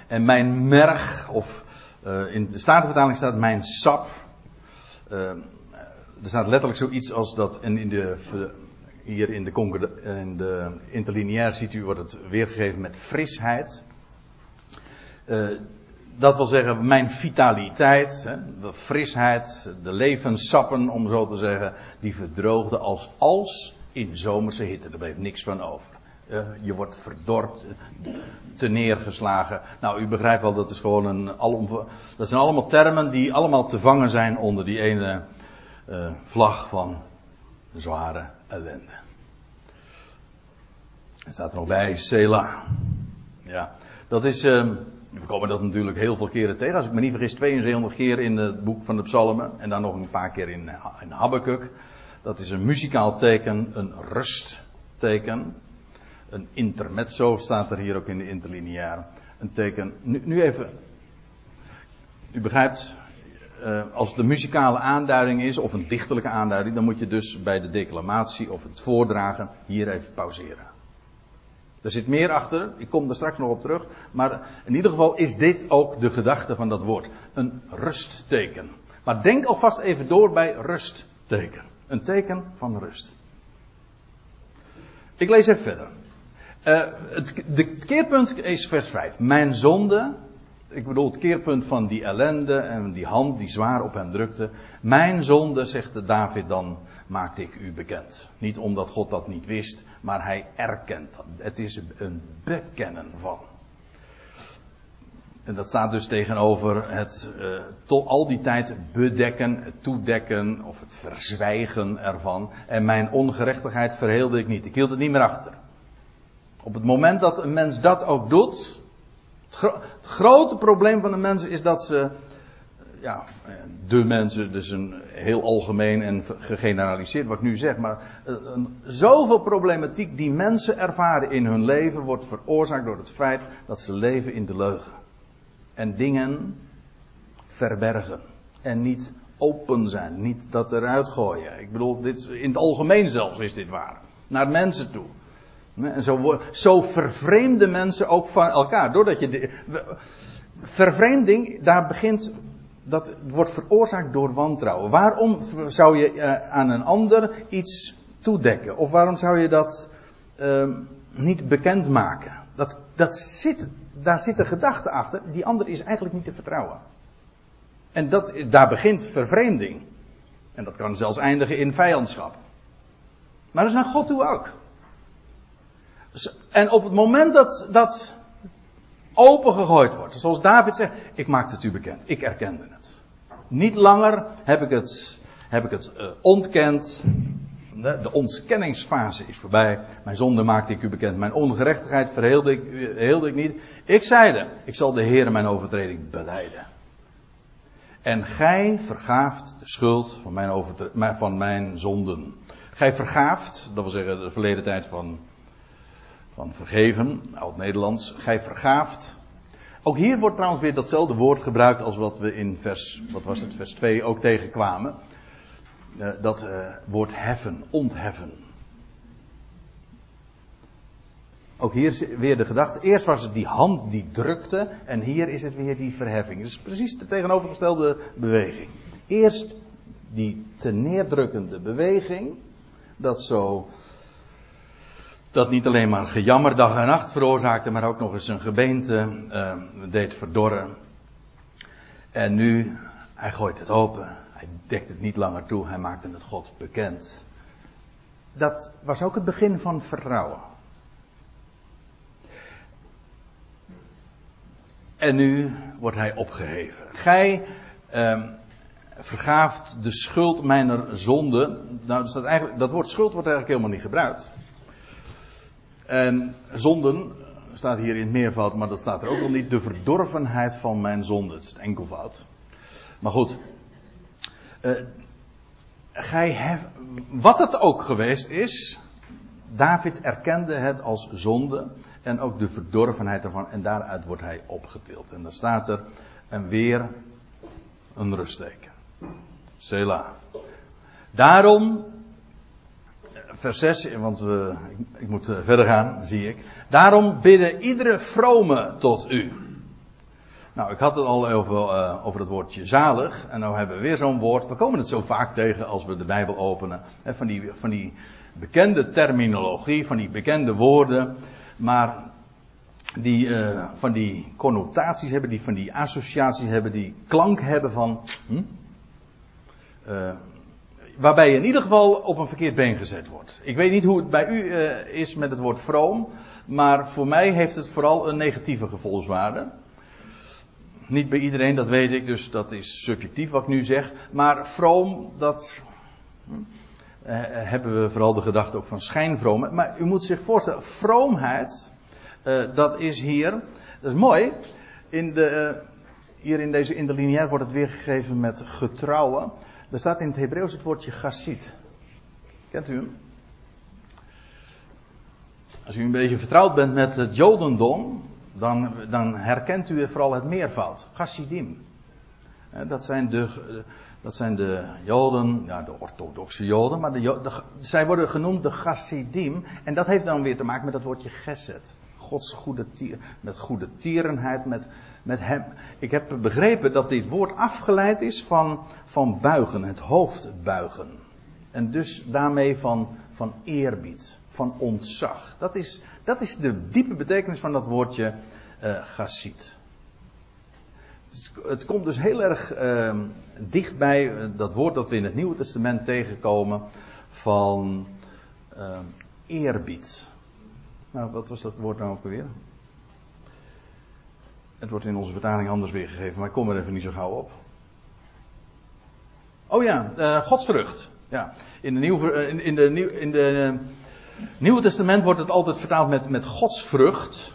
En mijn merg, of uh, in de Statenvertaling staat mijn sap. Uh, er staat letterlijk zoiets als dat, en in de, hier in de, in de interlineair ziet u wordt het weergegeven met frisheid. Uh, dat wil zeggen, mijn vitaliteit, de frisheid, de levenssappen, om zo te zeggen, die verdroogde als als in zomerse hitte. Er bleef niks van over. Uh, je wordt verdord, te neergeslagen. Nou, u begrijpt wel, dat is gewoon een alom, dat zijn allemaal termen die allemaal te vangen zijn onder die ene uh, vlag van zware ellende. Er staat er nog bij, Sela. Ja, dat is, uh, we komen dat natuurlijk heel veel keren tegen. Als ik me niet vergis, 72 keer in het boek van de Psalmen. En dan nog een paar keer in, in Habakkuk. Dat is een muzikaal teken, een rustteken. Een intermezzo staat er hier ook in de interlineair. Een teken. Nu, nu even. U begrijpt, uh, als de muzikale aanduiding is, of een dichterlijke aanduiding, dan moet je dus bij de declamatie of het voordragen hier even pauzeren. Er zit meer achter, ik kom er straks nog op terug, maar in ieder geval is dit ook de gedachte van dat woord. Een rustteken. Maar denk alvast even door bij rustteken. Een teken van rust. Ik lees even verder. Uh, het, de, keerpunt is vers 5. Mijn zonde, ik bedoel het keerpunt van die ellende en die hand die zwaar op hem drukte. Mijn zonde, zegt David dan, maakte ik u bekend. Niet omdat God dat niet wist, maar hij erkent dat. Het is een bekennen van. En dat staat dus tegenover het uh, tot al die tijd bedekken, het toedekken of het verzwijgen ervan. En mijn ongerechtigheid verheelde ik niet. Ik hield het niet meer achter. Op het moment dat een mens dat ook doet. Het, gro het grote probleem van de mensen is dat ze. Ja, de mensen, dus een heel algemeen en gegeneraliseerd wat ik nu zeg, maar uh, zoveel problematiek die mensen ervaren in hun leven wordt veroorzaakt door het feit dat ze leven in de leugen en dingen verbergen. En niet open zijn, niet dat eruit gooien. Ik bedoel, dit, in het algemeen zelfs is dit waar. Naar mensen toe. En zo, zo vervreemden mensen ook van elkaar. Doordat je. De, vervreemding, daar begint. Dat wordt veroorzaakt door wantrouwen. Waarom zou je uh, aan een ander iets toedekken? Of waarom zou je dat uh, niet bekendmaken? Dat, dat zit, daar zit een gedachte achter. Die ander is eigenlijk niet te vertrouwen. En dat, daar begint vervreemding. En dat kan zelfs eindigen in vijandschap. Maar dat is naar God toe ook. En op het moment dat dat opengegooid wordt, zoals David zegt, ik maak het u bekend, ik erkende het. Niet langer heb ik het, heb ik het uh, ontkend. De ontkenningsfase is voorbij. Mijn zonde maakte ik u bekend. Mijn ongerechtigheid verheelde ik, heelde ik niet. Ik zeide, ik zal de Heer mijn overtreding beleiden. En gij vergaaft de schuld van mijn, van mijn zonden. Gij vergaaft, dat wil zeggen de verleden tijd van, van vergeven, oud-Nederlands. Gij vergaaft. Ook hier wordt trouwens weer datzelfde woord gebruikt als wat we in vers, wat was het, vers 2 ook tegenkwamen. Uh, dat uh, woord heffen, ontheffen. Ook hier weer de gedachte. Eerst was het die hand die drukte. En hier is het weer die verheffing. Dus precies de tegenovergestelde beweging. Eerst die te neerdrukkende beweging. Dat zo. Dat niet alleen maar gejammer dag en nacht veroorzaakte. Maar ook nog eens een gebeente uh, deed verdorren. En nu. Hij gooit het open. Hij dekt het niet langer toe. Hij maakte het God bekend. Dat was ook het begin van vertrouwen. En nu wordt hij opgeheven. Gij um, vergaaft de schuld mijner zonde. Nou, dat, eigenlijk, dat woord schuld wordt eigenlijk helemaal niet gebruikt. En zonden staat hier in het meervoud, maar dat staat er ook nog niet. De verdorvenheid van mijn zonde. Het is het enkelvoud. Maar goed. Uh, gij hef, wat het ook geweest is. David erkende het als zonde en ook de verdorvenheid ervan. En daaruit wordt hij opgetild. En dan staat er en weer een rustteken. Sela. Daarom, vers 6, want we, ik, ik moet eh, verder gaan, zie ik. Daarom bidden iedere vrome tot u. Nou, ik had het al over, uh, over het woordje zalig. En nu hebben we weer zo'n woord. We komen het zo vaak tegen als we de Bijbel openen. Hè, van, die, van die bekende terminologie, van die bekende woorden maar die uh, van die connotaties hebben, die van die associaties hebben, die klank hebben van. Hm? Uh, waarbij je in ieder geval op een verkeerd been gezet wordt. Ik weet niet hoe het bij u is met het woord vroom, maar voor mij heeft het vooral een negatieve gevolgswaarde. Niet bij iedereen, dat weet ik, dus dat is subjectief wat ik nu zeg. Maar vroom, dat. Hm? uh, hebben we vooral de gedachte ook van schijnvroom. Maar u moet zich voorstellen, vroomheid, uh, dat is hier, dat is mooi. In de, uh, hier in deze in de wordt het weergegeven met getrouwen. Er staat in het Hebreeuws het woordje gassiet. Kent u hem? Als u een beetje vertrouwd bent met het Jodendom, dan, dan herkent u vooral het meervoud. Gassidim. Dat zijn de, dat zijn de Joden, ja, de orthodoxe Joden, maar de, zij worden genoemd de Chassidim. En dat heeft dan weer te maken met dat woordje Geset. Gods goede met goede tierenheid, met, met hem. Ik heb begrepen dat dit woord afgeleid is van, van buigen, het hoofd buigen. En dus daarmee van, van eerbied, van ontzag. Dat is, dat is de diepe betekenis van dat woordje uh, Chassid. Het komt dus heel erg uh, dicht bij eh, dat woord dat we in het Nieuwe Testament tegenkomen van uh, eerbied. Nou, wat was dat woord nou ook weer? Het wordt in onze vertaling anders weergegeven, maar ik kom er even niet zo gauw op. Oh ja, uh, godsvrucht. Ja. In, de nieuwe, in, de, in de Nieuwe Testament wordt het altijd vertaald met, met godsvrucht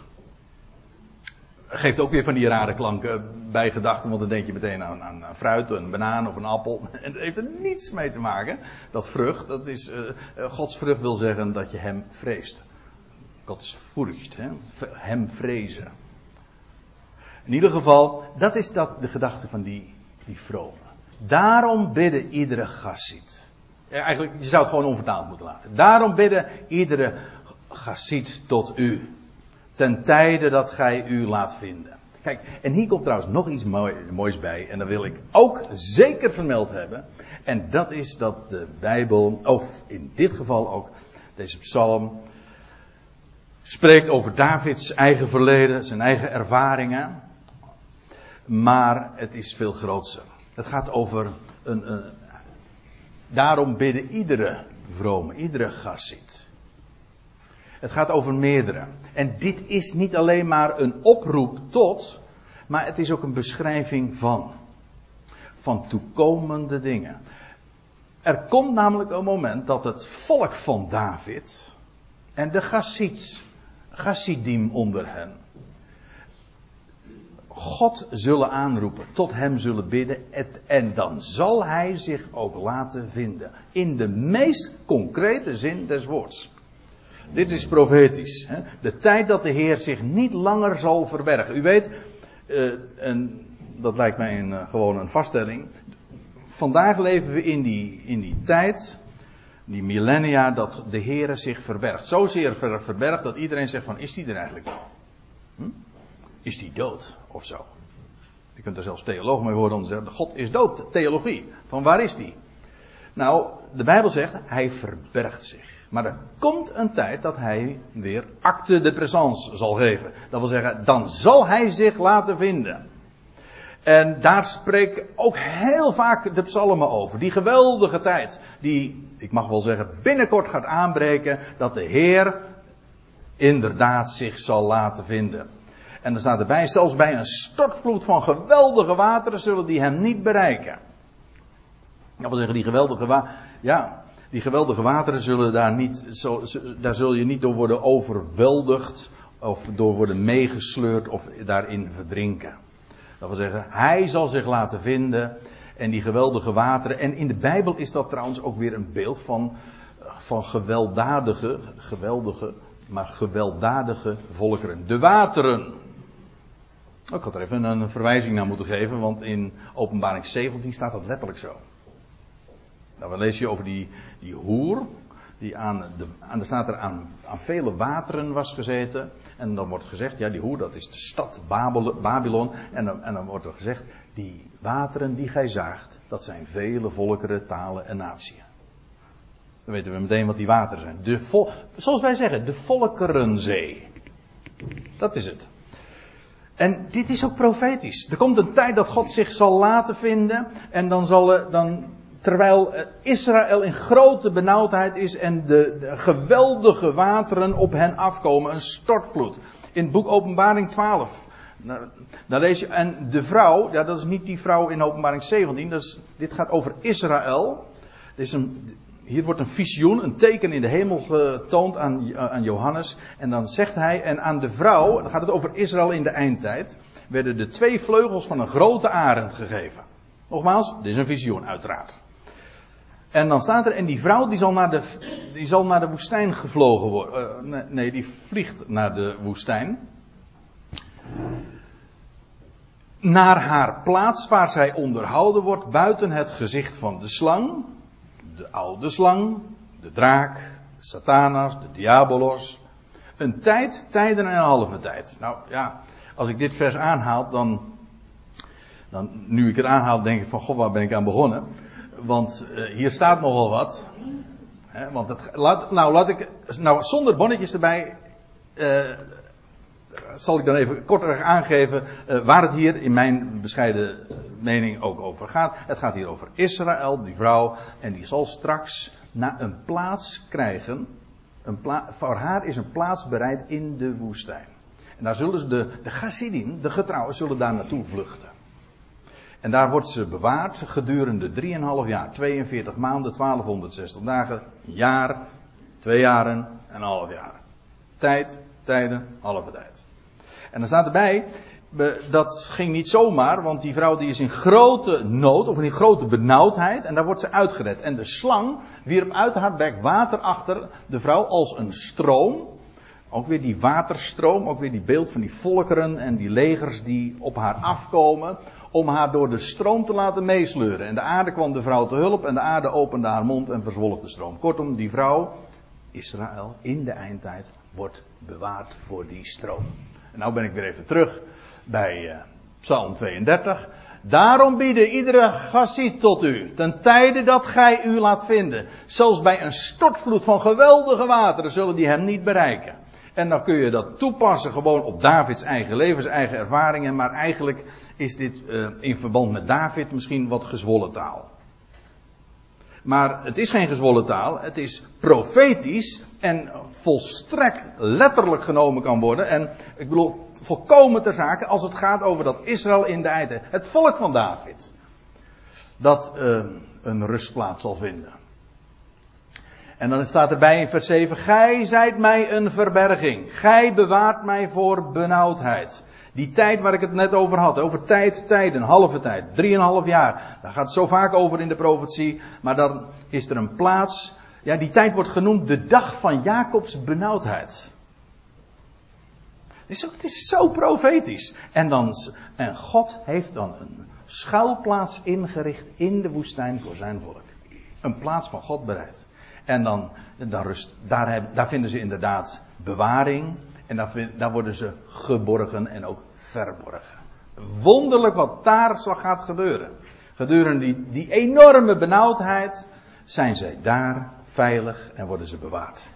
geeft ook weer van die rare klanken bij gedachten, want dan denk je meteen aan, aan, fruit, een banaan of een appel. En dat heeft er niets mee te maken. Dat vrucht, dat is, uh, Gods vrucht wil zeggen dat je hem vreest. God is vrucht, hè? hem vrezen. In ieder geval, dat is dat de gedachte van die, die vrome. Daarom bidden iedere gassit. Eigenlijk, je zou het gewoon onvertaald moeten laten. Daarom bidden iedere Gassiet tot u. Ten tijde dat gij u laat vinden. Kijk, en hier komt trouwens nog iets moois bij. En dat wil ik ook zeker vermeld hebben. En dat is dat de Bijbel, of in dit geval ook deze psalm, spreekt over Davids eigen verleden, zijn eigen ervaringen. Maar het is veel groter. Het gaat over een, een daarom bidden iedere vrome, iedere gassit. Het gaat over meerdere. En dit is niet alleen maar een oproep tot, maar het is ook een beschrijving van. Van toekomende dingen. Er komt namelijk een moment dat het volk van David en de Gassids, Gassidim onder hen, God zullen aanroepen, tot hem zullen bidden en dan zal hij zich ook laten vinden. In de meest concrete zin des woords. Dit is profetisch. Hè? De tijd dat de Heer zich niet langer zal verbergen. U weet, uh, en dat lijkt mij een, uh, gewoon een vaststelling. Vandaag leven we in die, in die tijd, die millennia, dat de Heer zich verbergt. Zozeer ver, verbergt dat iedereen zegt van, is die er eigenlijk? Hm? Is die dood of zo? Je kunt er zelfs theoloog mee worden om te zeggen, God is dood, theologie. Van waar is die? Nou, de Bijbel zegt, hij verbergt zich. Maar er komt een tijd dat hij weer acte de présence zal geven. Dat wil zeggen, dan zal hij zich laten vinden. En daar spreekt ook heel vaak de psalmen over. Die geweldige tijd. Die, ik mag wel zeggen, binnenkort gaat aanbreken. Dat de Heer inderdaad zich zal laten vinden. En er staat erbij, zelfs bij een stortvloed van geweldige wateren zullen die hem niet bereiken. Dat wil zeggen, die geweldige. Ja, die geweldige wateren zullen daar niet, zo, daar zul je niet door worden overweldigd of door worden meegesleurd of daarin verdrinken. Dat wil zeggen, hij zal zich laten vinden en die geweldige wateren. En in de Bijbel is dat trouwens ook weer een beeld van, van gewelddadige, geweldige, maar gewelddadige volkeren. De wateren. Ik had er even een verwijzing naar moeten geven, want in openbaring 17 staat dat letterlijk zo. Nou, dan lees je over die, die hoer. Die aan de, aan, er staat er aan, aan vele wateren was gezeten. En dan wordt gezegd, ja, die hoer, dat is de stad Babylon. En dan, en dan wordt er gezegd, die wateren die gij zaagt, dat zijn vele volkeren, talen en naties. Dan weten we meteen wat die wateren zijn. De vol, zoals wij zeggen, de volkerenzee. Dat is het. En dit is ook profetisch. Er komt een tijd dat God zich zal laten vinden. En dan, zal, dan terwijl Israël in grote benauwdheid is en de, de, geweldige wateren op hen afkomen, een stortvloed. In het boek Openbaring 12. Nou, daar lees je, en de vrouw, ja, dat is niet die vrouw in Openbaring 17, dat is, dit gaat over Israël. is een, hier wordt een visioen, een teken in de hemel getoond aan, aan Johannes. En dan zegt hij, en aan de vrouw, dan gaat het over Israël in de eindtijd, werden de twee vleugels van een grote arend gegeven. Nogmaals, dit is een visioen, uiteraard. En dan staat er, en die vrouw die zal naar de, die zal naar de woestijn gevlogen worden. Uh, nee, nee, die vliegt naar de woestijn. Naar haar plaats waar zij onderhouden wordt buiten het gezicht van de slang. De oude slang, de draak, satanas, de diabolos. Een tijd, tijden en een halve tijd. Nou ja, als ik dit vers aanhaal, dan, dan nu ik het aanhaal, denk ik van, god, waar ben ik aan begonnen? want uh, hier staat nogal wat. Want het, nou, laat ik, nou, zonder bonnetjes erbij, uh, zal ik dan even korter aangeven uh, waar het hier in mijn bescheiden mening ook over gaat. Het gaat hier over Israël, die vrouw, en die zal straks naar een plaats krijgen. Een voor haar is een plaats bereid in de woestijn. En daar zullen ze de, de Gassidim, de getrouwen, zullen daar naartoe vluchten. En daar wordt ze bewaard gedurende 3,5 jaar. 42 maanden, 1260 dagen, jaar, twee jaren en een half jaar. Tijd, tijden, halve tijd. En dan staat erbij, dat ging niet zomaar, want die vrouw die is in grote nood, of in grote benauwdheid, en daar wordt ze uitgered. En de slang wierp uit haar bek water achter de vrouw als een stroom. Ook weer die waterstroom, ook weer die beeld van die volkeren en die legers die op haar afkomen om haar door de stroom te laten meesleuren. En de aarde kwam de vrouw te hulp en de aarde opende haar mond en verzwolg de stroom. Kortom, die vrouw, Israël in de eindtijd wordt bewaard voor die stroom. En nou ben ik weer even terug bij uh, Psalm 32. Daarom bieden iedere gassie tot u, ten tijde dat gij u laat vinden. Zelfs bij een stortvloed van geweldige wateren zullen die hem niet bereiken. En dan kun je dat toepassen gewoon op Davids eigen leven, zijn eigen ervaringen. Maar eigenlijk is dit uh, in verband met David misschien wat gezwollen taal. Maar het is geen gezwollen taal, het is profetisch en volstrekt letterlijk genomen kan worden. En ik bedoel, volkomen ter zake als het gaat over dat Israël in de einde, het volk van David, dat uh, een rustplaats zal vinden. En dan staat erbij in vers 7, Gij zijt mij een verberging, Gij bewaart mij voor benauwdheid. Die tijd waar ik het net over had, over tijd, tijden, halve tijd, drieënhalf jaar. Daar gaat het zo vaak over in de profetie. Maar dan is er een plaats. Ja, die tijd wordt genoemd de dag van Jacobs benauwdheid. Het is, is zo profetisch. En, dan, en God heeft dan een schuilplaats ingericht in de woestijn voor zijn volk. Een plaats van God bereid. En dan, dan rust, daar, daar vinden ze inderdaad bewaring. En daar, daar worden ze geborgen en ook verborgen. Wonderlijk wat daar gaat gebeuren. Gedurende die, die enorme benauwdheid zijn zij daar veilig en worden ze bewaard.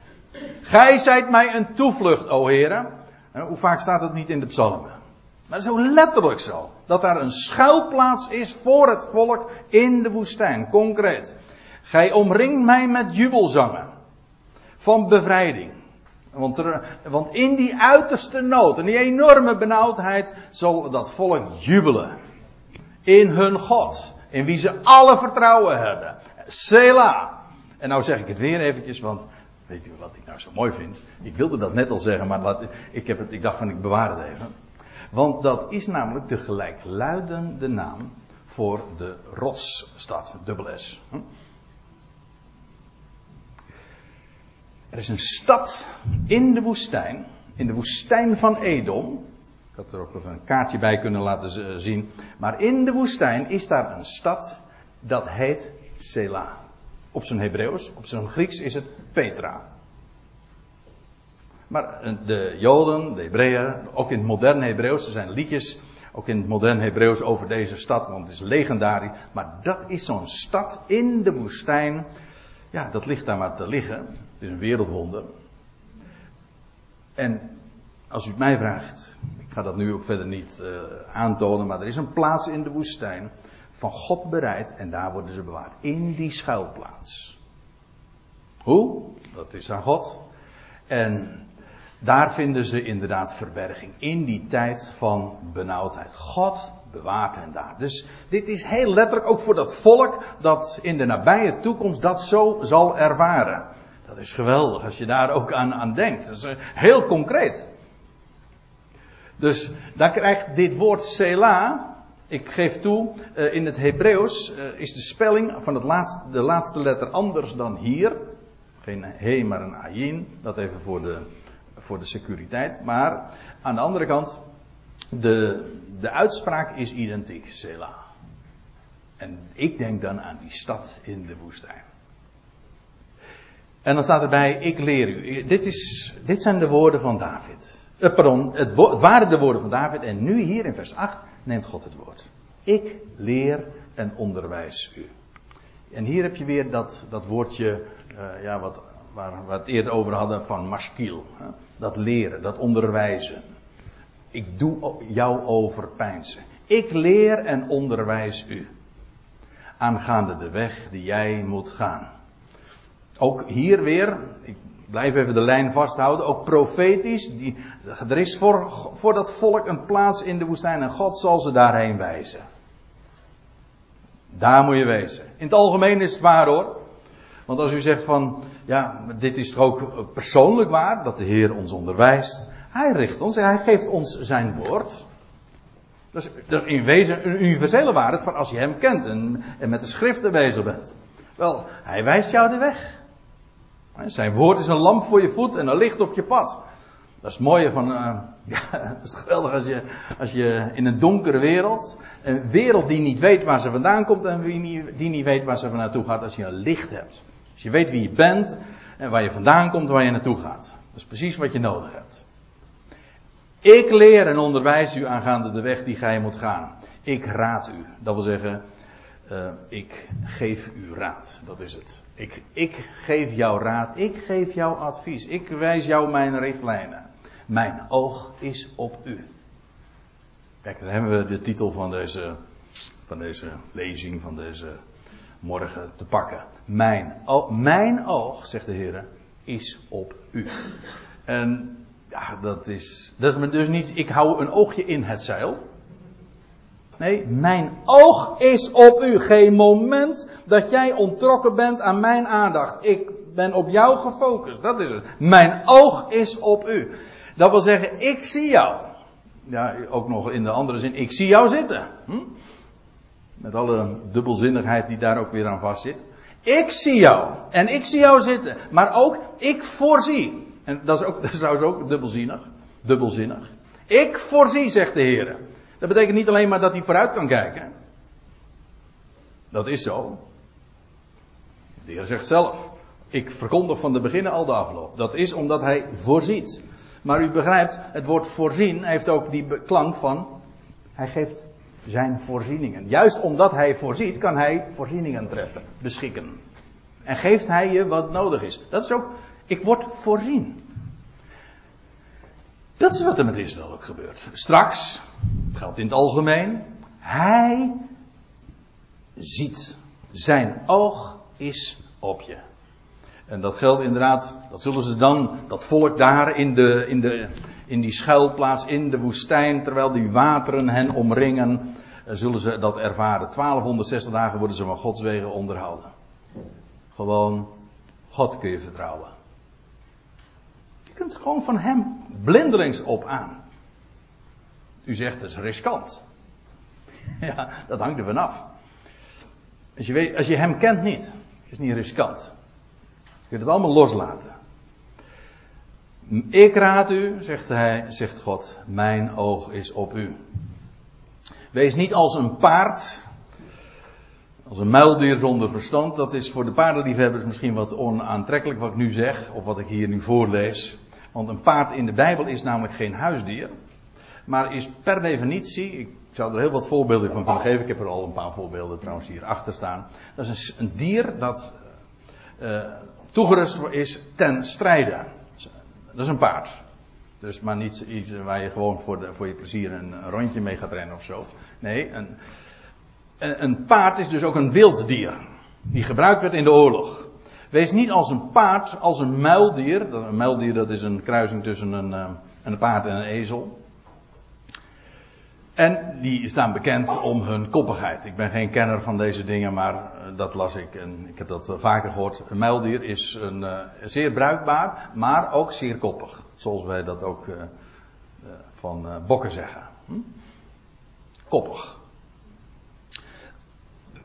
Gij zijt mij een toevlucht, o heren. Hoe vaak staat het niet in de psalmen? Maar zo letterlijk zo. Dat daar een schuilplaats is voor het volk in de woestijn, concreet. Gij omringt mij met jubelzangen van bevrijding. Want, er, want in die uiterste nood en die enorme benauwdheid zal dat volk jubelen. In hun God. In wie ze alle vertrouwen hebben. Sela. En nou zeg ik het weer eventjes, want weet u wat ik nou zo mooi vind? Ik wilde dat net al zeggen, maar laat, ik, heb het, ik dacht van ik bewaar het even. Want dat is namelijk de gelijkluidende naam voor de rotsstad, dubbel S. Hm? Er is een stad in de woestijn, in de woestijn van Edom. Ik had er ook even een kaartje bij kunnen laten zien. Maar in de woestijn is daar een stad dat heet Sela. Op zijn Hebreeuws, op zijn Grieks is het Petra. Maar eh, de Joden, de Hebreeën, ook in het moderne Hebreeuws, er zijn liedjes, ook in het moderne Hebreeuws over deze stad, want het is legendarisch. Maar dat is zo'n stad in de woestijn. Ja, dat ligt daar maar te liggen is een wereldwonder. En als u het mij vraagt, ik ga dat nu ook verder niet uh, aantonen, maar er is een plaats in de woestijn van God bereid en daar worden ze bewaard. In die schuilplaats. Hoe? Dat is aan God. En daar vinden ze inderdaad verberging. In die tijd van benauwdheid. God bewaart hen daar. Dus dit is heel letterlijk ook voor dat volk dat in de nabije toekomst dat zo zal ervaren. Dat is geweldig als je daar ook aan, aan denkt. Dat is eh, heel concreet. Dus daar krijgt dit woord Sela. Ik geef toe, eh, in het Hebreeuws eh, is de spelling van het de laatste letter anders dan hier. Geen he, maar een ayin. Dat even voor de, voor de securiteit. Maar aan de andere kant, de, de uitspraak is identiek, Sela. En ik denk dan aan die stad in de woestijn. En dan staat erbij, ik leer u. Dit, is, dit zijn de woorden van David. Pardon, het, het waren de woorden van David. En nu hier in vers 8 neemt God het woord. Ik leer en onderwijs u. En hier heb je weer dat, dat woordje, uh, ja, wat, waar we het eerder over hadden van maskiel. Hè? Dat leren, dat onderwijzen. Ik doe jou overpijnsen. Ik leer en onderwijs u. Aangaande de weg die jij moet gaan. Ook hier weer, ik blijf even de lijn vasthouden, ook profetisch. Die, er is voor, voor dat volk een plaats in de woestijn en God zal ze daarheen wijzen. Daar moet je wezen. In het algemeen is het waar hoor. Want als u zegt van, ja, dit is toch ook persoonlijk waar, dat de Heer ons onderwijst. Hij richt ons en hij geeft ons zijn woord. Dat is, in wezen een universele waarheid van als je hem kent en, en met de schriften bezig bent. Wel, hij wijst jou de weg. Zijn woord is een lamp voor je voet en een licht op je pad. Dat is het mooie van, uh, ja, het is geweldig als je, als je in een donkere wereld, een wereld die niet weet waar ze vandaan komt en die niet, weet waar ze naartoe gaat, als je een licht hebt. Als je weet wie je bent, en waar je vandaan komt en waar je naartoe gaat. Dat is precies wat je nodig hebt. Ik leer en onderwijs u aangaande de weg die gij moet gaan. Ik raad u. Dat wil zeggen, uh, ik geef u raad. Dat is het. Ik, ik geef jou raad. Ik geef jou advies. Ik wijs jou mijn richtlijnen. Mijn oog is op u. Kijk, dan hebben we de titel van deze, van deze lezing, van deze morgen te pakken. Mijn, mijn oog, zegt de Heer, is op u. En ja, dat is, dat is dus niet, ik hou een oogje in het zeil. Nee, mijn oog is op u. Geen moment dat jij ontrokken bent aan mijn aandacht. Ik ben op jou gefocust. Dat is het. Mijn oog is op u. Dat wil zeggen, ik zie jou. Ja, ook nog in de andere zin, ik zie jou zitten. Hm? Met alle dubbelzinnigheid die daar ook weer aan vast zit. Ik zie jou. En ik zie jou zitten. Maar ook, ik voorzie. En dat is, ook, dat is trouwens ook dubbelzinnig. Dubbelzinnig. Ik voorzie, zegt de Heer. Dat betekent niet alleen maar dat hij vooruit kan kijken. Dat is zo. De Heer zegt zelf. Ik verkondig van de beginnen al de afloop. Dat is omdat hij voorziet. Maar u begrijpt, het woord voorzien heeft ook die klank van. Hij geeft zijn voorzieningen. Juist omdat hij voorziet, kan hij voorzieningen treffen, beschikken. En geeft hij je wat nodig is. Dat is ook, ik word voorzien. Dat is wat er met Israël ook gebeurt. Straks, het geldt in het algemeen, hij ziet. Zijn oog is op je. En dat geldt inderdaad, dat zullen ze dan, dat volk daar in, de, in, de, in die schuilplaats in de woestijn, terwijl die wateren hen omringen, eh, zullen ze dat ervaren. 1260 dagen worden ze van Gods wegen onderhouden. Gewoon, God kun je vertrouwen. Je kunt gewoon van Hem blindelings op aan. U zegt het is riskant. Ja, dat hangt er vanaf. Als je, weet, als je Hem kent niet, is niet riskant. Je kunt het allemaal loslaten. Ik raad u, zegt, hij, zegt God, mijn oog is op u. Wees niet als een paard, als een muildier zonder verstand. Dat is voor de paardenliefhebbers misschien wat onaantrekkelijk wat ik nu zeg, of wat ik hier nu voorlees. Want een paard in de Bijbel is namelijk geen huisdier, maar is per definitie, ik zou er heel wat voorbeelden van geven. Ik heb er al een paar voorbeelden trouwens hier achter staan. Dat is een, dier dat uh, toegerust is ten strijde. Dat is een paard. Dus maar niet iets waar je gewoon voor, voor je plezier een, rondje mee gaat rennen of zo. Nee, een, een paard is dus ook een wild dier. Die gebruikt werd in de oorlog. Wees niet als een paard, als een muildier. Een muildier dat is een kruising tussen een, eh, een paard en een ezel. En die staan bekend om hun koppigheid. Ik ben geen kenner van deze dingen, maar eh, dat las ik en ik heb dat eh, vaker gehoord. Een muildier is een, zeer bruikbaar, maar ook zeer koppig. Zoals wij dat ook van bokken zeggen. Hm? Koppig.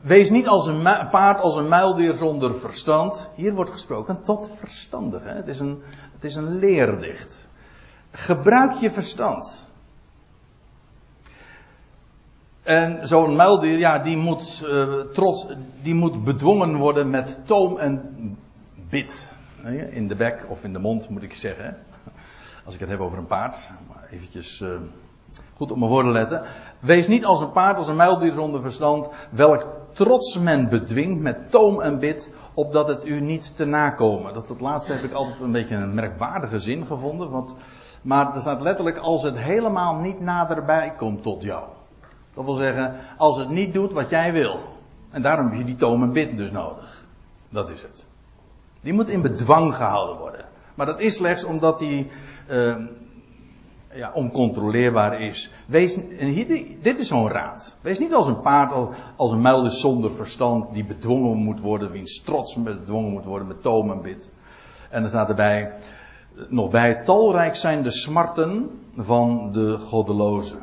Wees niet als een paard, als een muildier zonder verstand. Hier wordt gesproken tot verstandig. Hè? Het, is een, het is een leerdicht. Gebruik je verstand. En zo'n muildier, ja, die moet, uh, trots, die moet bedwongen worden met toom en bit. In de bek of in de mond moet ik zeggen. Als ik het heb over een paard. Maar eventjes uh, goed op mijn woorden letten. Wees niet als een paard, als een muildier zonder verstand. Welk trots men bedwingt met toom en bit. Opdat het u niet te nakomen. Dat, dat laatste heb ik altijd een beetje een merkwaardige zin gevonden. Want, maar er staat letterlijk als het helemaal niet naderbij komt tot jou. Dat wil zeggen, als het niet doet wat jij wil. En daarom heb je die toom en bid dus nodig. Dat is het. Die moet in bedwang gehouden worden. Maar dat is slechts omdat die uh, ja, oncontroleerbaar is. Wees, dit is zo'n raad. Wees niet als een paard, als een muil zonder verstand, die bedwongen moet worden, wiens trots bedwongen moet worden met toom en bid. En er staat erbij, nog bij, talrijk zijn de smarten van de goddelozen.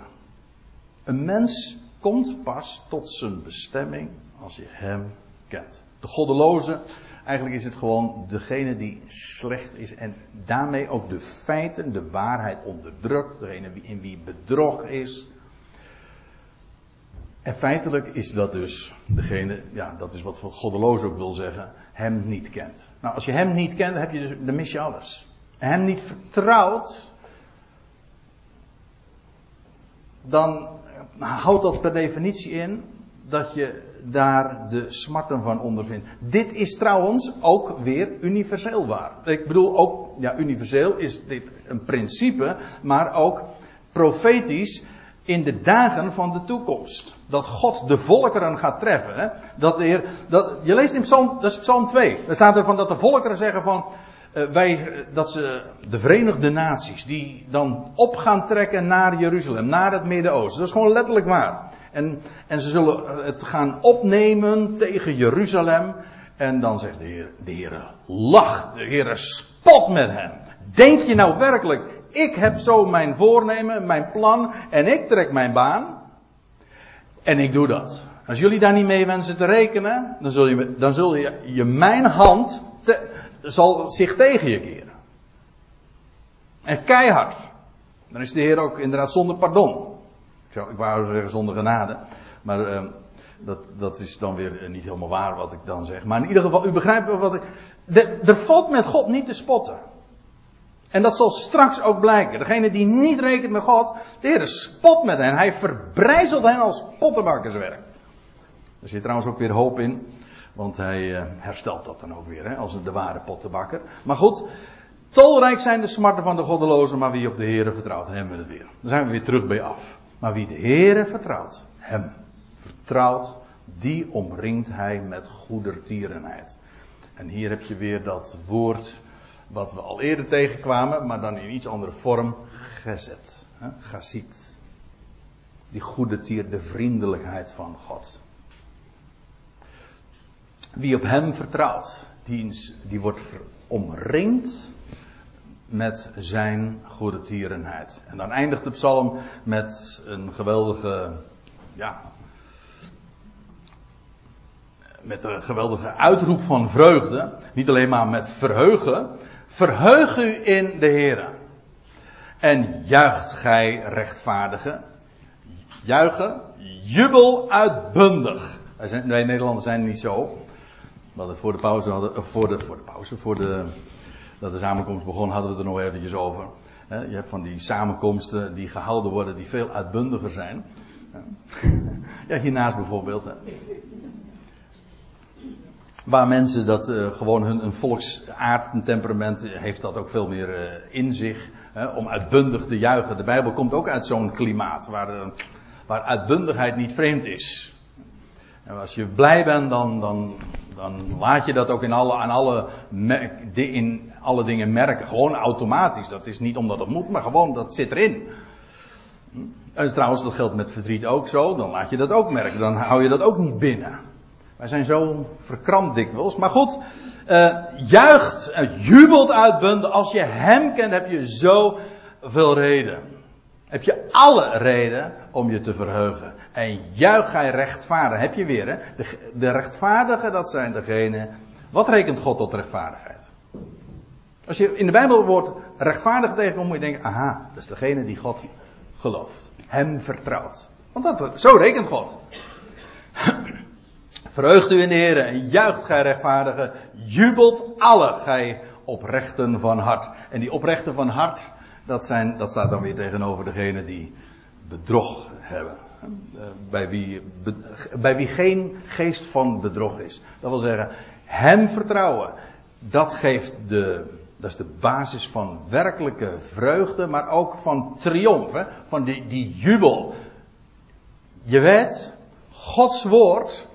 Een mens komt pas tot zijn bestemming als je hem kent. De goddeloze, eigenlijk is het gewoon degene die slecht is en daarmee ook de feiten, de waarheid onderdrukt, degene in wie bedrog is. En feitelijk is dat dus degene, ja, dat is wat goddeloos ook wil zeggen, hem niet kent. Nou, als je hem niet kent, heb je dus, dan mis je alles. hem niet vertrouwt, dan houdt dat per definitie in dat je daar de smarten van ondervindt. Dit is trouwens ook weer universeel waar. Ik bedoel ook, ja, universeel is dit een principe, maar ook profetisch in de dagen van de toekomst. Dat God de volkeren gaat treffen. Dat de Heer, dat, je leest in Psalm, dat is Psalm 2. Daar staat er van dat de volkeren zeggen van, uh, wij, dat ze, de Verenigde Naties, die dan op gaan trekken naar Jeruzalem, naar het Midden-Oosten. Dat is gewoon letterlijk waar. En, en ze zullen het gaan opnemen tegen Jeruzalem. En dan zegt de Heer, de Heer lacht, de Heer spot met hen. Denk je nou werkelijk, ik heb zo mijn voornemen, mijn plan en ik trek mijn baan. En ik doe dat. Als jullie daar niet mee wensen te rekenen, dan zul je, dan je mijn hand te, zal zich tegen je keren. En keihard. Dan is de Heer ook inderdaad zonder pardon. Ik wou zeggen zonder genade. Maar uh, dat, dat is dan weer niet helemaal waar wat ik dan zeg. Maar in ieder geval, u begrijpt wat ik. Er valt met God niet te spotten. En dat zal straks ook blijken. Degene die niet rekent met God, de Heer spot met hen. Hij verbrijzelt hen als pottenbakkerswerk. Er zit trouwens ook weer hoop in. Want hij uh, herstelt dat dan ook weer, hè, als de ware pottenbakker. Maar goed, tolrijk zijn de smarten van de goddelozen, maar wie op de Heer vertrouwt, hebben we het weer. Dan zijn we weer terug bij af. Maar wie de Heere vertrouwt, hem vertrouwt, die omringt hij met goedertierenheid. En hier heb je weer dat woord wat we al eerder tegenkwamen, maar dan in iets andere vorm, gezet. Gazit. Die goede tier, de vriendelijkheid van God. Wie op hem vertrouwt, die, die wordt omringd met zijn goede tierenheid. En dan eindigt de psalm met een geweldige, ja, met een geweldige uitroep van vreugde. Niet alleen maar met verheugen. Verheug u in de Heer. En juicht gij rechtvaardigen. Juichen, jubel uitbundig. Wij, zijn, wij Nederlanders zijn niet zo. We voor de pauze hadden, voor de, voor de pauze, voor de dat de samenkomst begon, hadden we het er nog eventjes over. Je hebt van die samenkomsten die gehouden worden, die veel uitbundiger zijn. Ja, hiernaast bijvoorbeeld. Waar mensen dat uh, gewoon hun een volksaard, een temperament, heeft dat ook veel meer uh, in zich. Om uitbundig te juichen. De Bijbel komt ook uit zo'n klimaat waar, waar uitbundigheid niet vreemd is. En als je blij bent, dan, dan dan laat je dat ook in alle, aan alle, in alle dingen merken. Gewoon automatisch. Dat is niet omdat het moet, maar gewoon dat zit erin. En trouwens, dat geldt met verdriet ook zo. Dan laat je dat ook merken. Dan hou je dat ook niet binnen. Wij zijn zo verkrampt dikwijls. Maar goed, uh, juicht, jubelt uitbundig. Als je hem kent, heb je zoveel reden. Heb je alle reden om je te verheugen. En juich gij rechtvaardig. Heb je weer, hè? De, de rechtvaardigen, dat zijn degene. Wat rekent God tot rechtvaardigheid? Als je in de Bijbel wordt rechtvaardig tegenkomt, moet je denken: aha, dat is degene die God gelooft. Hem vertrouwt. Want dat, zo rekent God. Verheugt u in de Heer en juicht gij rechtvaardigen. Jubelt alle gij oprechten van hart. En die oprechten van hart, dat, zijn, dat staat dan weer tegenover degene die bedrog hebben. Bij wie, bij wie geen geest van bedrog is. Dat wil zeggen, hem vertrouwen. Dat geeft de, dat is de basis van werkelijke vreugde, maar ook van triomf, van die, die jubel. Je weet, Gods woord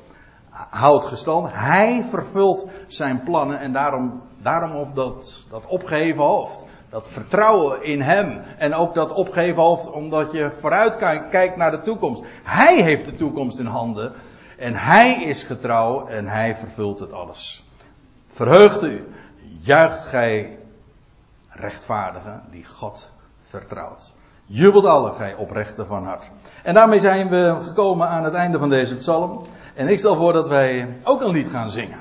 houdt gestand. Hij vervult zijn plannen en daarom, daarom op dat, dat opgeheven hoofd. Dat vertrouwen in Hem. En ook dat opgeven hoofd omdat je vooruit kijkt naar de toekomst. Hij heeft de toekomst in handen. En Hij is getrouw en Hij vervult het alles. Verheugt u. Juicht gij rechtvaardigen die God vertrouwt. Jubelt alle gij oprechten van hart. En daarmee zijn we gekomen aan het einde van deze psalm. En ik stel voor dat wij ook een lied gaan zingen.